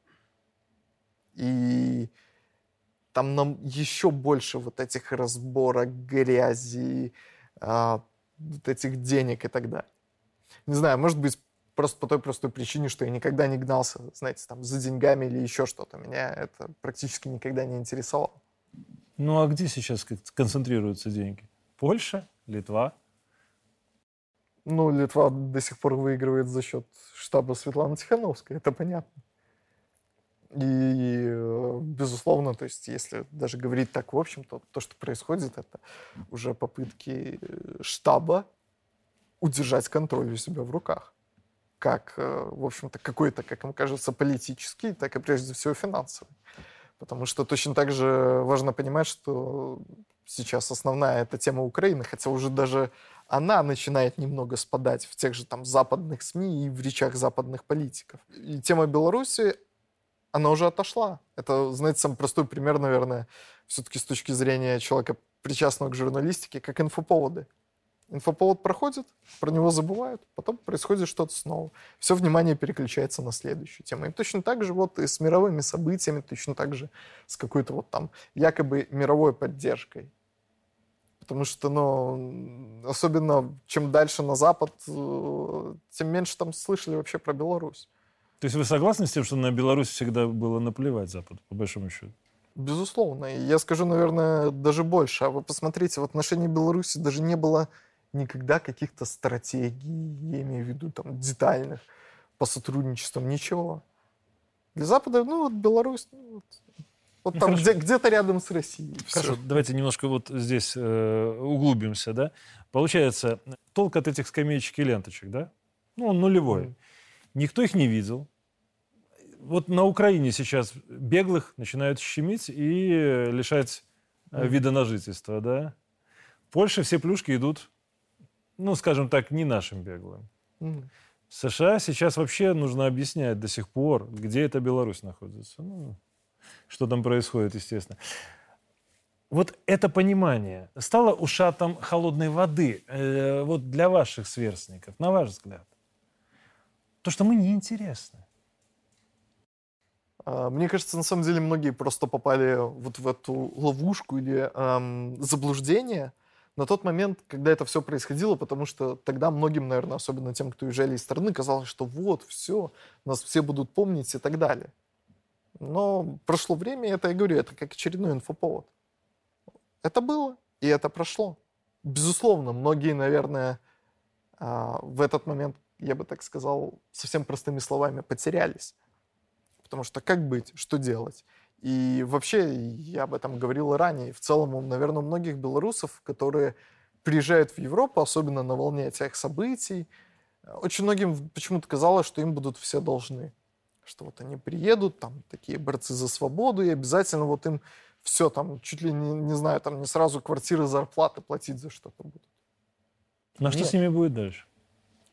И там нам еще больше вот этих разборок, грязи, а, вот этих денег и так далее. Не знаю, может быть, просто по той простой причине, что я никогда не гнался, знаете, там, за деньгами или еще что-то. Меня это практически никогда не интересовало. Ну а где сейчас концентрируются деньги? Польша, Литва? Ну, Литва до сих пор выигрывает за счет штаба Светланы Тихановской, это понятно. И, безусловно, то есть, если даже говорить так в общем, то то, что происходит, это уже попытки э, штаба удержать контроль у себя в руках. Как, э, в общем-то, какой-то, как им кажется, политический, так и прежде всего финансовый. Потому что точно так же важно понимать, что сейчас основная эта тема Украины, хотя уже даже она начинает немного спадать в тех же там западных СМИ и в речах западных политиков. И тема Беларуси, она уже отошла. Это, знаете, самый простой пример, наверное, все-таки с точки зрения человека, причастного к журналистике, как инфоповоды. Инфоповод проходит, про него забывают, потом происходит что-то снова. Все внимание переключается на следующую тему. И точно так же вот и с мировыми событиями, точно так же с какой-то вот там якобы мировой поддержкой. Потому что, ну, особенно чем дальше на Запад, э, тем меньше там слышали вообще про Беларусь. То есть вы согласны с тем, что на Беларусь всегда было наплевать Запад, по большому счету? Безусловно. Я скажу, наверное, даже больше. А вы посмотрите, в отношении Беларуси даже не было никогда каких-то стратегий, я имею в виду там детальных, по сотрудничествам, ничего. Для Запада, ну вот Беларусь, ну, вот, вот там где, где-то рядом с Россией. Хорошо, все. давайте немножко вот здесь э, углубимся, да. Получается, толк от этих скамеечек и ленточек, да? Ну, он нулевой. Mm. Никто их не видел. Вот на Украине сейчас беглых начинают щемить и лишать mm. вида на жительство, да? В Польше все плюшки идут, ну, скажем так, не нашим беглым. Mm. США сейчас вообще нужно объяснять до сих пор, где эта Беларусь находится. Ну, что там происходит, естественно. Вот это понимание стало ушатом холодной воды э, вот для ваших сверстников, на ваш взгляд? То, что мы неинтересны. А, мне кажется, на самом деле многие просто попали вот в эту ловушку или эм, заблуждение на тот момент, когда это все происходило, потому что тогда многим, наверное, особенно тем, кто уезжали из страны, казалось, что вот, все, нас все будут помнить и так далее. Но прошло время, это я говорю, это как очередной инфоповод. Это было, и это прошло. Безусловно, многие, наверное, а, в этот момент, я бы так сказал, совсем простыми словами, потерялись. Потому что как быть, что делать? И вообще, я об этом говорил ранее, в целом, наверное, у многих белорусов, которые приезжают в Европу, особенно на волне этих событий, очень многим почему-то казалось, что им будут все должны. Что вот они приедут, там, такие борцы за свободу, и обязательно вот им все там, чуть ли не, не знаю, там не сразу квартиры, зарплаты платить за что-то будут. Ну а что Нет. с ними будет дальше?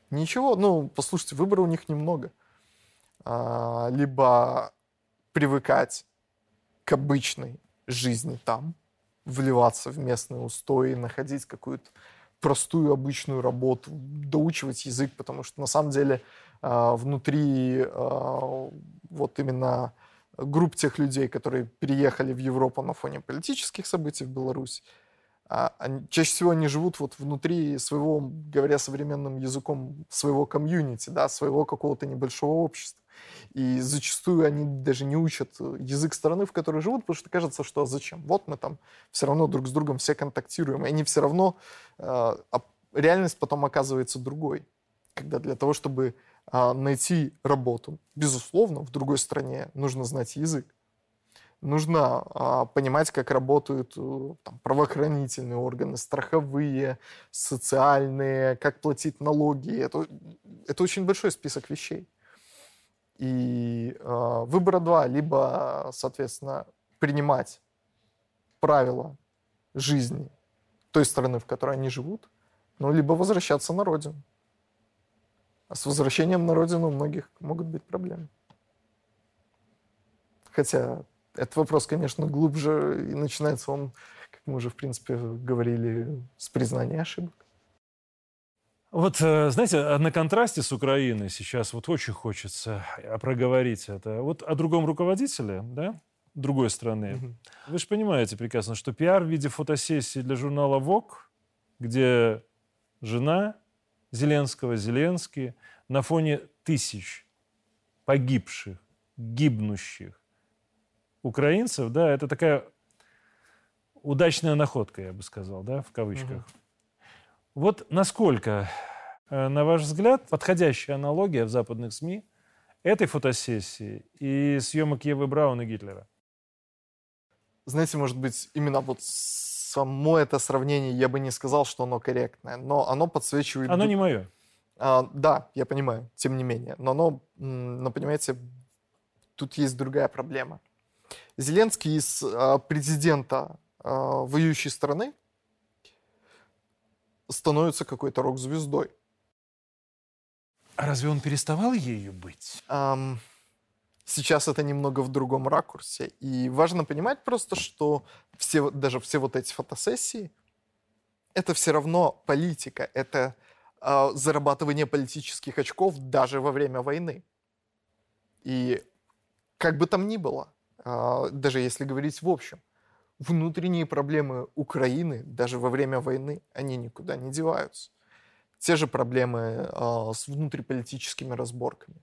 Ничего, ну, послушайте, выбора у них немного. А, либо привыкать к обычной жизни там, вливаться в местные устои, находить какую-то простую обычную работу, доучивать язык, потому что на самом деле э, внутри э, вот именно групп тех людей, которые переехали в Европу на фоне политических событий в Беларуси, э, они, чаще всего они живут вот внутри своего, говоря современным языком, своего комьюнити, да, своего какого-то небольшого общества. И зачастую они даже не учат язык страны, в которой живут, потому что кажется, что а зачем? Вот мы там все равно друг с другом все контактируем, и они все равно... Э, реальность потом оказывается другой. Когда для того, чтобы э, найти работу, безусловно, в другой стране нужно знать язык. Нужно э, понимать, как работают э, там, правоохранительные органы, страховые, социальные, как платить налоги. Это, это очень большой список вещей. И э, выбора два. Либо, соответственно, принимать правила жизни той страны, в которой они живут, ну, либо возвращаться на родину. А с возвращением на родину у многих могут быть проблемы. Хотя этот вопрос, конечно, глубже, и начинается он, как мы уже, в принципе, говорили, с признания ошибок. Вот, э, знаете, а на контрасте с Украиной сейчас вот очень хочется проговорить это. Вот о другом руководителе, да, другой страны. Угу. Вы же понимаете прекрасно, что пиар в виде фотосессии для журнала Vogue, где жена Зеленского, Зеленский, на фоне тысяч погибших, гибнущих украинцев, да, это такая удачная находка, я бы сказал, да, в кавычках. Угу. Вот насколько, э, на ваш взгляд, подходящая аналогия в западных СМИ этой фотосессии и съемок Евы Браун и Гитлера? Знаете, может быть, именно вот само это сравнение, я бы не сказал, что оно корректное, но оно подсвечивает... Оно не мое. А, да, я понимаю, тем не менее. Но оно, но понимаете, тут есть другая проблема. Зеленский из а, президента а, воюющей страны становится какой-то рок-звездой. А разве он переставал ею быть? Um, сейчас это немного в другом ракурсе. И важно понимать просто, что все, даже все вот эти фотосессии, это все равно политика, это э, зарабатывание политических очков даже во время войны. И как бы там ни было, э, даже если говорить в общем, внутренние проблемы Украины даже во время войны, они никуда не деваются. Те же проблемы э, с внутриполитическими разборками,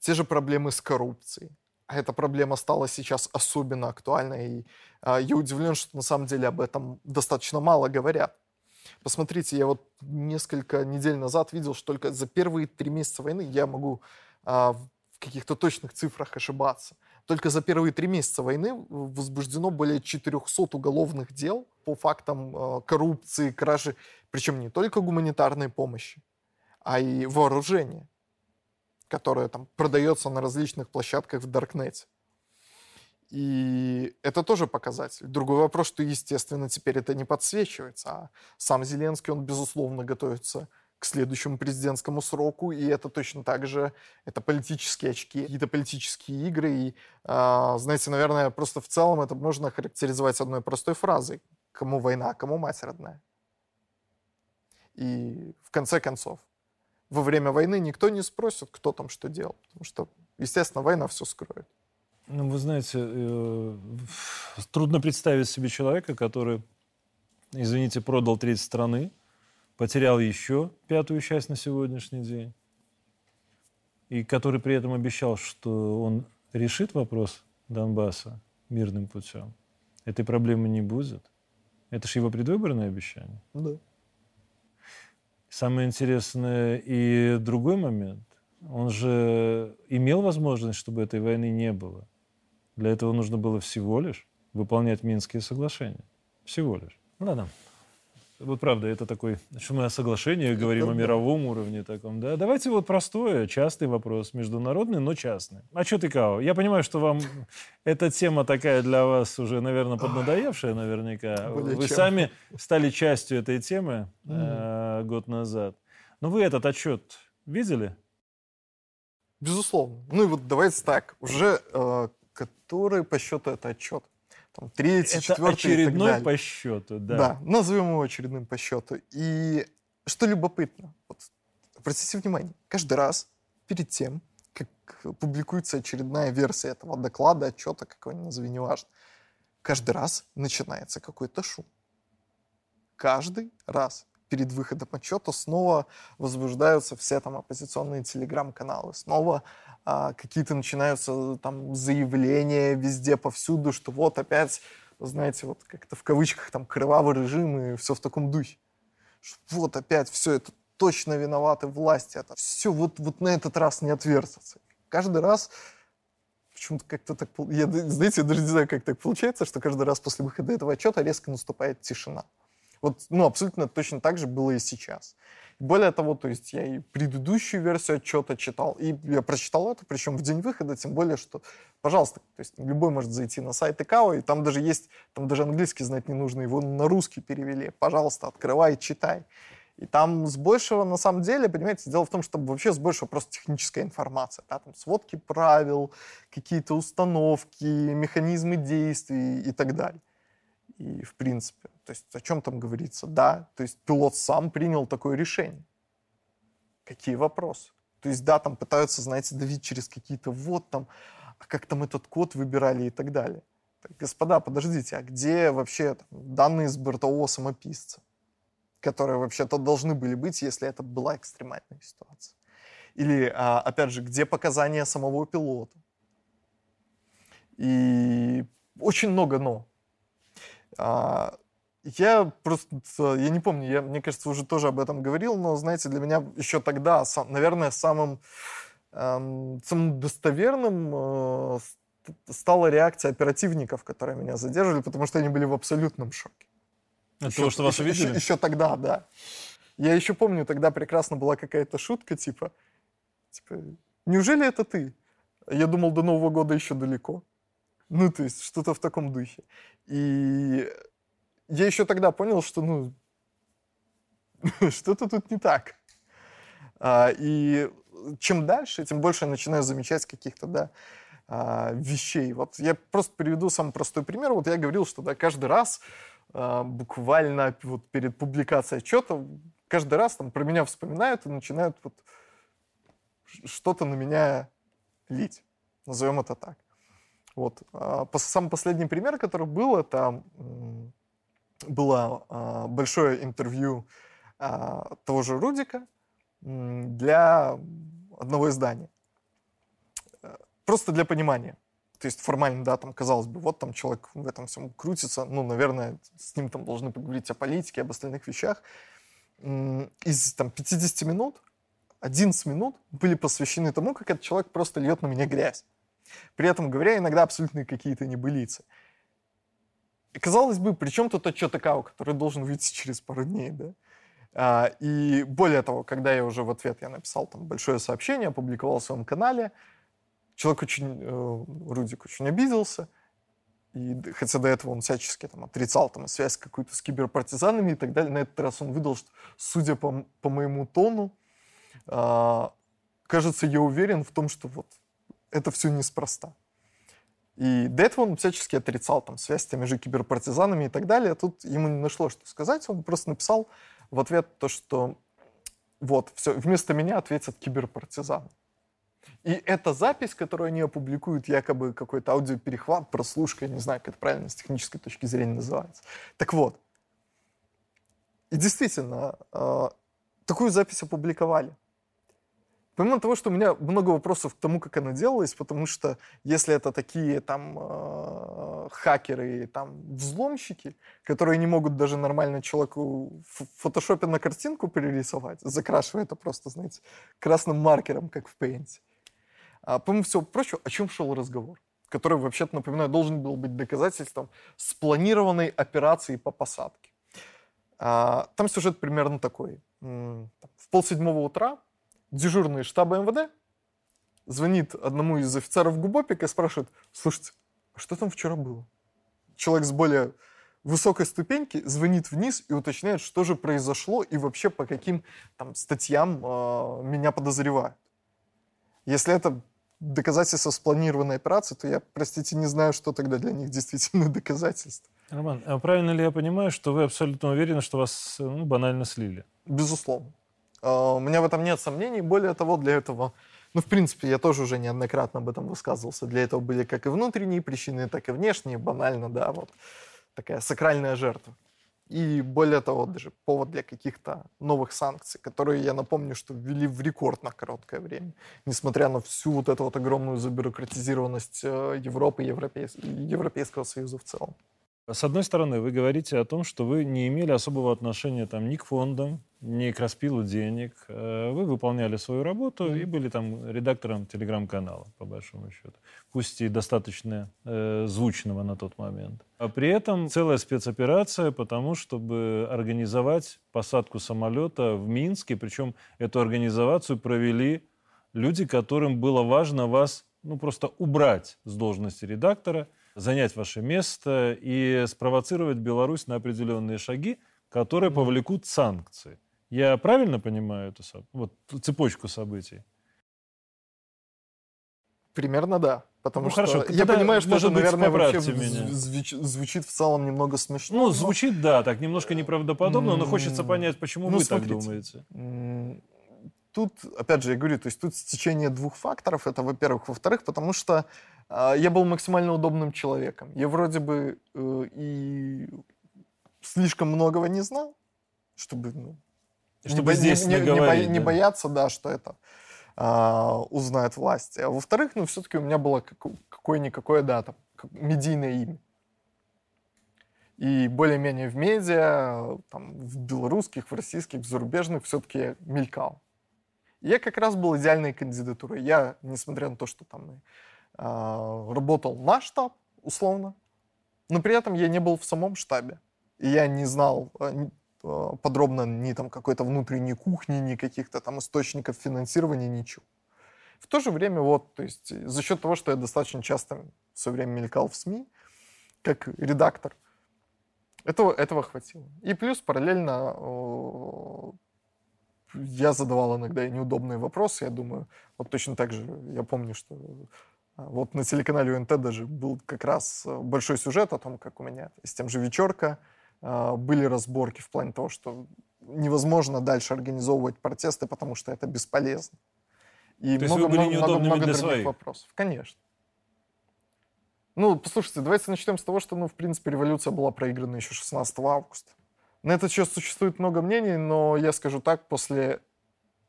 те же проблемы с коррупцией. А эта проблема стала сейчас особенно актуальной, и э, я удивлен, что на самом деле об этом достаточно мало говорят. Посмотрите, я вот несколько недель назад видел, что только за первые три месяца войны я могу э, в каких-то точных цифрах ошибаться. Только за первые три месяца войны возбуждено более 400 уголовных дел по фактам э, коррупции, кражи, причем не только гуманитарной помощи, а и вооружения, которое там продается на различных площадках в Даркнете. И это тоже показатель. Другой вопрос, что, естественно, теперь это не подсвечивается. А сам Зеленский, он, безусловно, готовится к следующему президентскому сроку, и это точно так же, это политические очки, какие-то политические игры, и, э, знаете, наверное, просто в целом это можно характеризовать одной простой фразой. Кому война, а кому мать родная. И в конце концов, во время войны никто не спросит, кто там что делал, потому что, естественно, война все скроет. Ну, вы знаете, э, трудно представить себе человека, который, извините, продал треть страны, потерял еще пятую часть на сегодняшний день, и который при этом обещал, что он решит вопрос Донбасса мирным путем. Этой проблемы не будет. Это же его предвыборное обещание. Да. Самое интересное и другой момент. Он же имел возможность, чтобы этой войны не было. Для этого нужно было всего лишь выполнять Минские соглашения. Всего лишь. Ну ладно. Вот правда, это такой, что мы о соглашении говорим, о мировом уровне таком, да? Давайте вот простое, частый вопрос, международный, но частный. А что ты, Као? Я понимаю, что вам *laughs* эта тема такая для вас уже, наверное, поднадоевшая наверняка. Более вы чем. сами стали частью этой темы э, год назад. Но вы этот отчет видели? Безусловно. Ну и вот давайте так. Уже э, который по счету это отчет? Там, третий, Это четвертый и так очередной далее. по счету, да. Да. назовем его очередным по счету. И что любопытно, вот, обратите внимание, каждый раз перед тем, как публикуется очередная версия этого доклада, отчета, как его ни назови, неважно, каждый раз начинается какой-то шум. Каждый раз перед выходом отчета снова возбуждаются все там оппозиционные телеграм-каналы, снова а, какие-то начинаются там заявления везде, повсюду, что вот опять, знаете, вот как-то в кавычках там кровавый режим и все в таком духе. Что вот опять все это точно виноваты власти, это все вот, вот на этот раз не отвертится. Каждый раз почему-то как-то так... Я, знаете, я даже не знаю, как так получается, что каждый раз после выхода этого отчета резко наступает тишина. Вот, ну, абсолютно точно так же было и сейчас. Более того, то есть я и предыдущую версию отчета читал, и я прочитал это, причем в день выхода, тем более, что, пожалуйста, то есть любой может зайти на сайт ИКАО, и там даже есть, там даже английский знать не нужно, его на русский перевели. Пожалуйста, открывай, читай. И там с большего, на самом деле, понимаете, дело в том, что вообще с большего просто техническая информация. Да? Там сводки правил, какие-то установки, механизмы действий и так далее. И в принципе, то есть о чем там говорится? Да, то есть пилот сам принял такое решение. Какие вопросы? То есть да, там пытаются, знаете, давить через какие-то вот там, а как там этот код выбирали и так далее. Так, господа, подождите, а где вообще там, данные с бортового самописца, которые вообще-то должны были быть, если это была экстремальная ситуация? Или, а, опять же, где показания самого пилота? И очень много «но». Я просто, я не помню, я, мне кажется, уже тоже об этом говорил, но, знаете, для меня еще тогда, сам- наверное, самым, эм, самым достоверным э, ст- стала реакция оперативников, которые меня задерживали, потому что они были в абсолютном шоке. От того, что вас еще, увидели? Еще, еще тогда, да. Я еще помню, тогда прекрасно была какая-то шутка, типа, типа, неужели это ты? Я думал, до Нового года еще далеко. Ну, то есть, что-то в таком духе. И я еще тогда понял, что, ну, *laughs* что-то тут не так. А, и чем дальше, тем больше я начинаю замечать каких-то, да, а, вещей. Вот я просто приведу самый простой пример. Вот я говорил, что, да, каждый раз а, буквально вот перед публикацией отчета, каждый раз там про меня вспоминают и начинают вот что-то на меня лить. Назовем это так. Вот. А, Самый последний пример, который был, это было а, большое интервью а, того же Рудика для одного издания. Э, Просто для понимания. То есть формально, да, там, казалось бы, вот там человек в этом всем крутится, ну, наверное, с ним там должны поговорить о политике, об остальных вещах. Из там 50 минут 11 минут были посвящены тому, как этот человек просто льет на меня грязь. При этом говоря иногда абсолютно какие-то небылицы. Казалось бы, при чем тут отчет ИКАО, который должен выйти через пару дней, да? А, и более того, когда я уже в ответ я написал там большое сообщение, опубликовал в своем канале, человек очень, э, Рудик очень обиделся, и, хотя до этого он всячески там, отрицал там, связь какую-то с киберпартизанами и так далее, на этот раз он выдал, что, судя по, по моему тону, а, кажется, я уверен в том, что вот это все неспроста. И до этого он всячески отрицал там, связь же киберпартизанами и так далее. Тут ему не нашло, что сказать. Он просто написал в ответ то, что вот, все, вместо меня ответят киберпартизаны. И эта запись, которую они опубликуют, якобы какой-то аудиоперехват, прослушка, я не знаю, как это правильно с технической точки зрения называется. Так вот, и действительно, э, такую запись опубликовали. Помимо того, что у меня много вопросов к тому, как она делалась, потому что если это такие там э, хакеры, там взломщики, которые не могут даже нормально человеку в фотошопе на картинку перерисовать, закрашивая это просто, знаете, красным маркером, как в Paint. А, помимо всего прочего, о чем шел разговор? Который, вообще-то, напоминаю, должен был быть доказательством спланированной операции по посадке. А, там сюжет примерно такой. В полседьмого утра дежурный штаба МВД звонит одному из офицеров ГУБОПИК и спрашивает, слушайте, а что там вчера было? Человек с более высокой ступеньки звонит вниз и уточняет, что же произошло и вообще по каким там статьям э, меня подозревают. Если это доказательство спланированной операции, то я, простите, не знаю, что тогда для них действительно *laughs* доказательство. Роман, а правильно ли я понимаю, что вы абсолютно уверены, что вас ну, банально слили? Безусловно. А, у меня в этом нет сомнений. Более того, для этого, ну, в принципе, я тоже уже неоднократно об этом высказывался. Для этого были как и внутренние причины, так и внешние, банально, да, вот такая сакральная жертва. И более того, даже повод для каких-то новых санкций, которые, я напомню, что ввели в рекордно короткое время, несмотря на всю вот эту вот огромную забюрократизированность э, Европы и Европейс... Европейского Союза в целом. С одной стороны, вы говорите о том, что вы не имели особого отношения там, ни к фондам, ни к распилу денег. Э, вы выполняли свою работу и были там редактором телеграм-канала, по большому счету. Пусть и достаточно э, звучного на тот момент. А при этом целая спецоперация по тому, чтобы организовать посадку самолета в Минске. Причем эту организацию провели люди, которым было важно вас ну, просто убрать с должности редактора – занять ваше место и спровоцировать Беларусь на определенные шаги, которые повлекут санкции. Я правильно понимаю эту вот, цепочку событий? Примерно да. Потому ну, что хорошо, я понимаю, что это, наверное, вообще меня. звучит в целом немного смешно. Ну, но... звучит, да, так немножко неправдоподобно, но хочется понять, почему ну, вы смотрите, так думаете. Тут, опять же, я говорю, то есть тут стечение двух факторов. Это, во-первых. Во-вторых, потому что я был максимально удобным человеком. Я вроде бы э, и слишком многого не знал, чтобы, ну, чтобы не, здесь не, не, говорить, не, да. бояться, да, что это э, узнает власти. А во-вторых, ну, все-таки у меня было какое-никакое, да, там, медийное имя. И более-менее в медиа, там, в белорусских, в российских, в зарубежных все-таки мелькал. Я как раз был идеальной кандидатурой. Я, несмотря на то, что там работал на штаб, условно, но при этом я не был в самом штабе. И я не знал э, подробно ни там какой-то внутренней кухни, ни каких-то там источников финансирования, ничего. В то же время, вот, то есть за счет того, что я достаточно часто все время мелькал в СМИ, как редактор, этого, этого хватило. И плюс параллельно я задавал иногда неудобные вопросы, я думаю, вот точно так же, я помню, что а, вот на телеканале УНТ даже был как раз э, большой сюжет о том, как у меня с тем же «Вечерка» а, были разборки в плане того, что невозможно дальше организовывать протесты, потому что это бесполезно. И То много, много, много, много других своих. вопросов. Конечно. Ну, послушайте, давайте начнем с того, что, ну, в принципе, революция была проиграна еще 16 августа. На этот счет существует много мнений, но я скажу так, после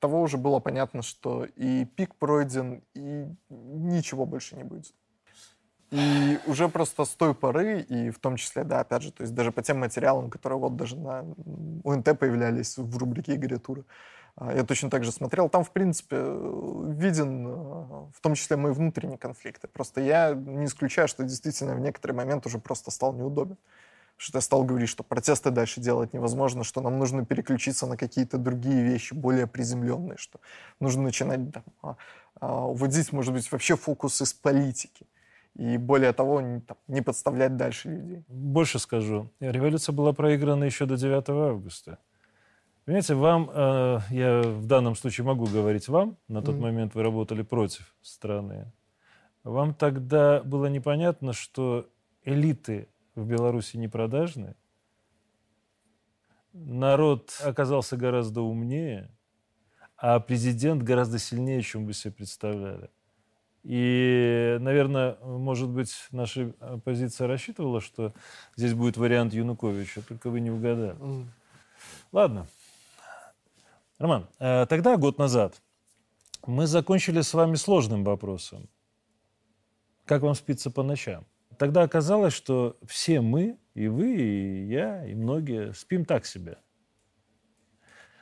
того уже было понятно, что и пик пройден, и ничего больше не будет. И уже просто с той поры, и в том числе, да, опять же, то есть даже по тем материалам, которые вот даже на УНТ появлялись в рубрике Игоря Тура, а, я точно так же смотрел. Там, в принципе, виден а, в том числе мои внутренние конфликты. Просто я не исключаю, что действительно в некоторый момент уже просто стал неудобен что я стал говорить, что протесты дальше делать невозможно, что нам нужно переключиться на какие-то другие вещи, более приземленные, что нужно начинать там, а, а, уводить, может быть, вообще фокус из политики. И более того, не, там, не подставлять дальше людей. Больше скажу. Революция была проиграна еще до 9 августа. Понимаете, вам, э, я в данном случае могу говорить вам, на тот mm-hmm. момент вы работали против страны. Вам тогда было непонятно, что элиты в Беларуси не продажны. Народ оказался гораздо умнее, а президент гораздо сильнее, чем вы себе представляли. И, наверное, может быть, наша оппозиция рассчитывала, что здесь будет вариант Януковича, только вы не угадали. Mm. Ладно. Роман, э, тогда, год назад, мы закончили с вами сложным вопросом. Как вам спится по ночам? Тогда оказалось, что все мы, и вы, и я, и многие, спим так себе.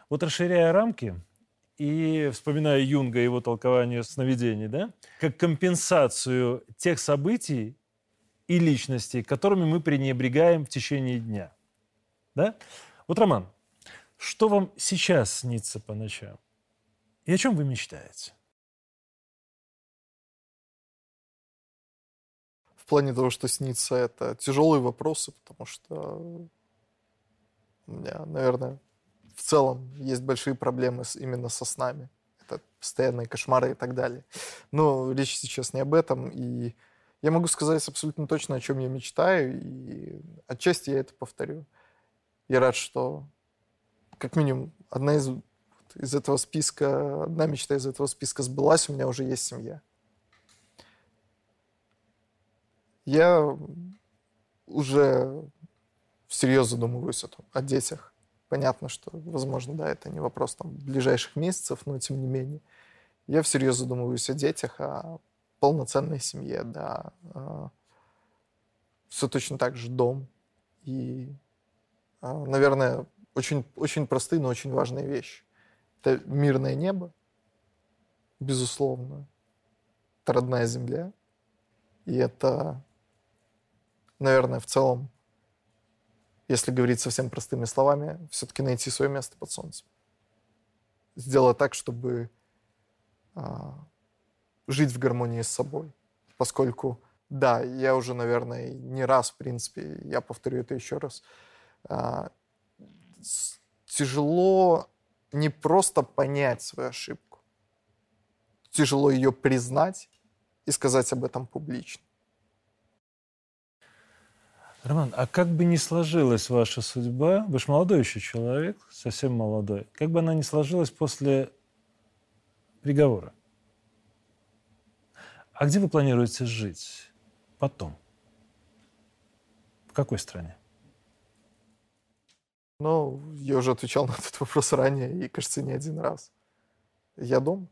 Вот расширяя рамки, и вспоминая Юнга и его толкование сновидений, да, как компенсацию тех событий и личностей, которыми мы пренебрегаем в течение дня. Да? Вот, Роман, что вам сейчас снится по ночам? И о чем вы мечтаете? В плане того, что снится, это тяжелые вопросы, потому что у меня, наверное, в целом есть большие проблемы с, именно со снами. Это постоянные кошмары и так далее. Но речь сейчас не об этом. И я могу сказать абсолютно точно, о чем я мечтаю. И отчасти я это повторю. Я рад, что как минимум одна из, из этого списка, одна мечта из этого списка сбылась. У меня уже есть семья. Я уже всерьез задумываюсь о, том, о детях. Понятно, что, возможно, да, это не вопрос там ближайших месяцев, но тем не менее. Я всерьез задумываюсь о детях, о полноценной семье, да. Все точно так же дом. И, а, наверное, очень, очень простые, но очень важные вещи. Это мирное небо, безусловно. Это родная земля. И это, наверное, в целом если говорить совсем простыми словами, все-таки найти свое место под солнцем. Сделать так, чтобы а, жить в гармонии с собой. Поскольку, да, я уже, наверное, не раз, в принципе, я повторю это еще раз, а, тяжело не просто понять свою ошибку, тяжело ее признать и сказать об этом публично. Роман, а как бы ни сложилась ваша судьба, вы же молодой еще человек, совсем молодой, как бы она ни сложилась после приговора, а где вы планируете жить потом? В какой стране? Ну, я уже отвечал на этот вопрос ранее, и, кажется, не один раз. Я дом.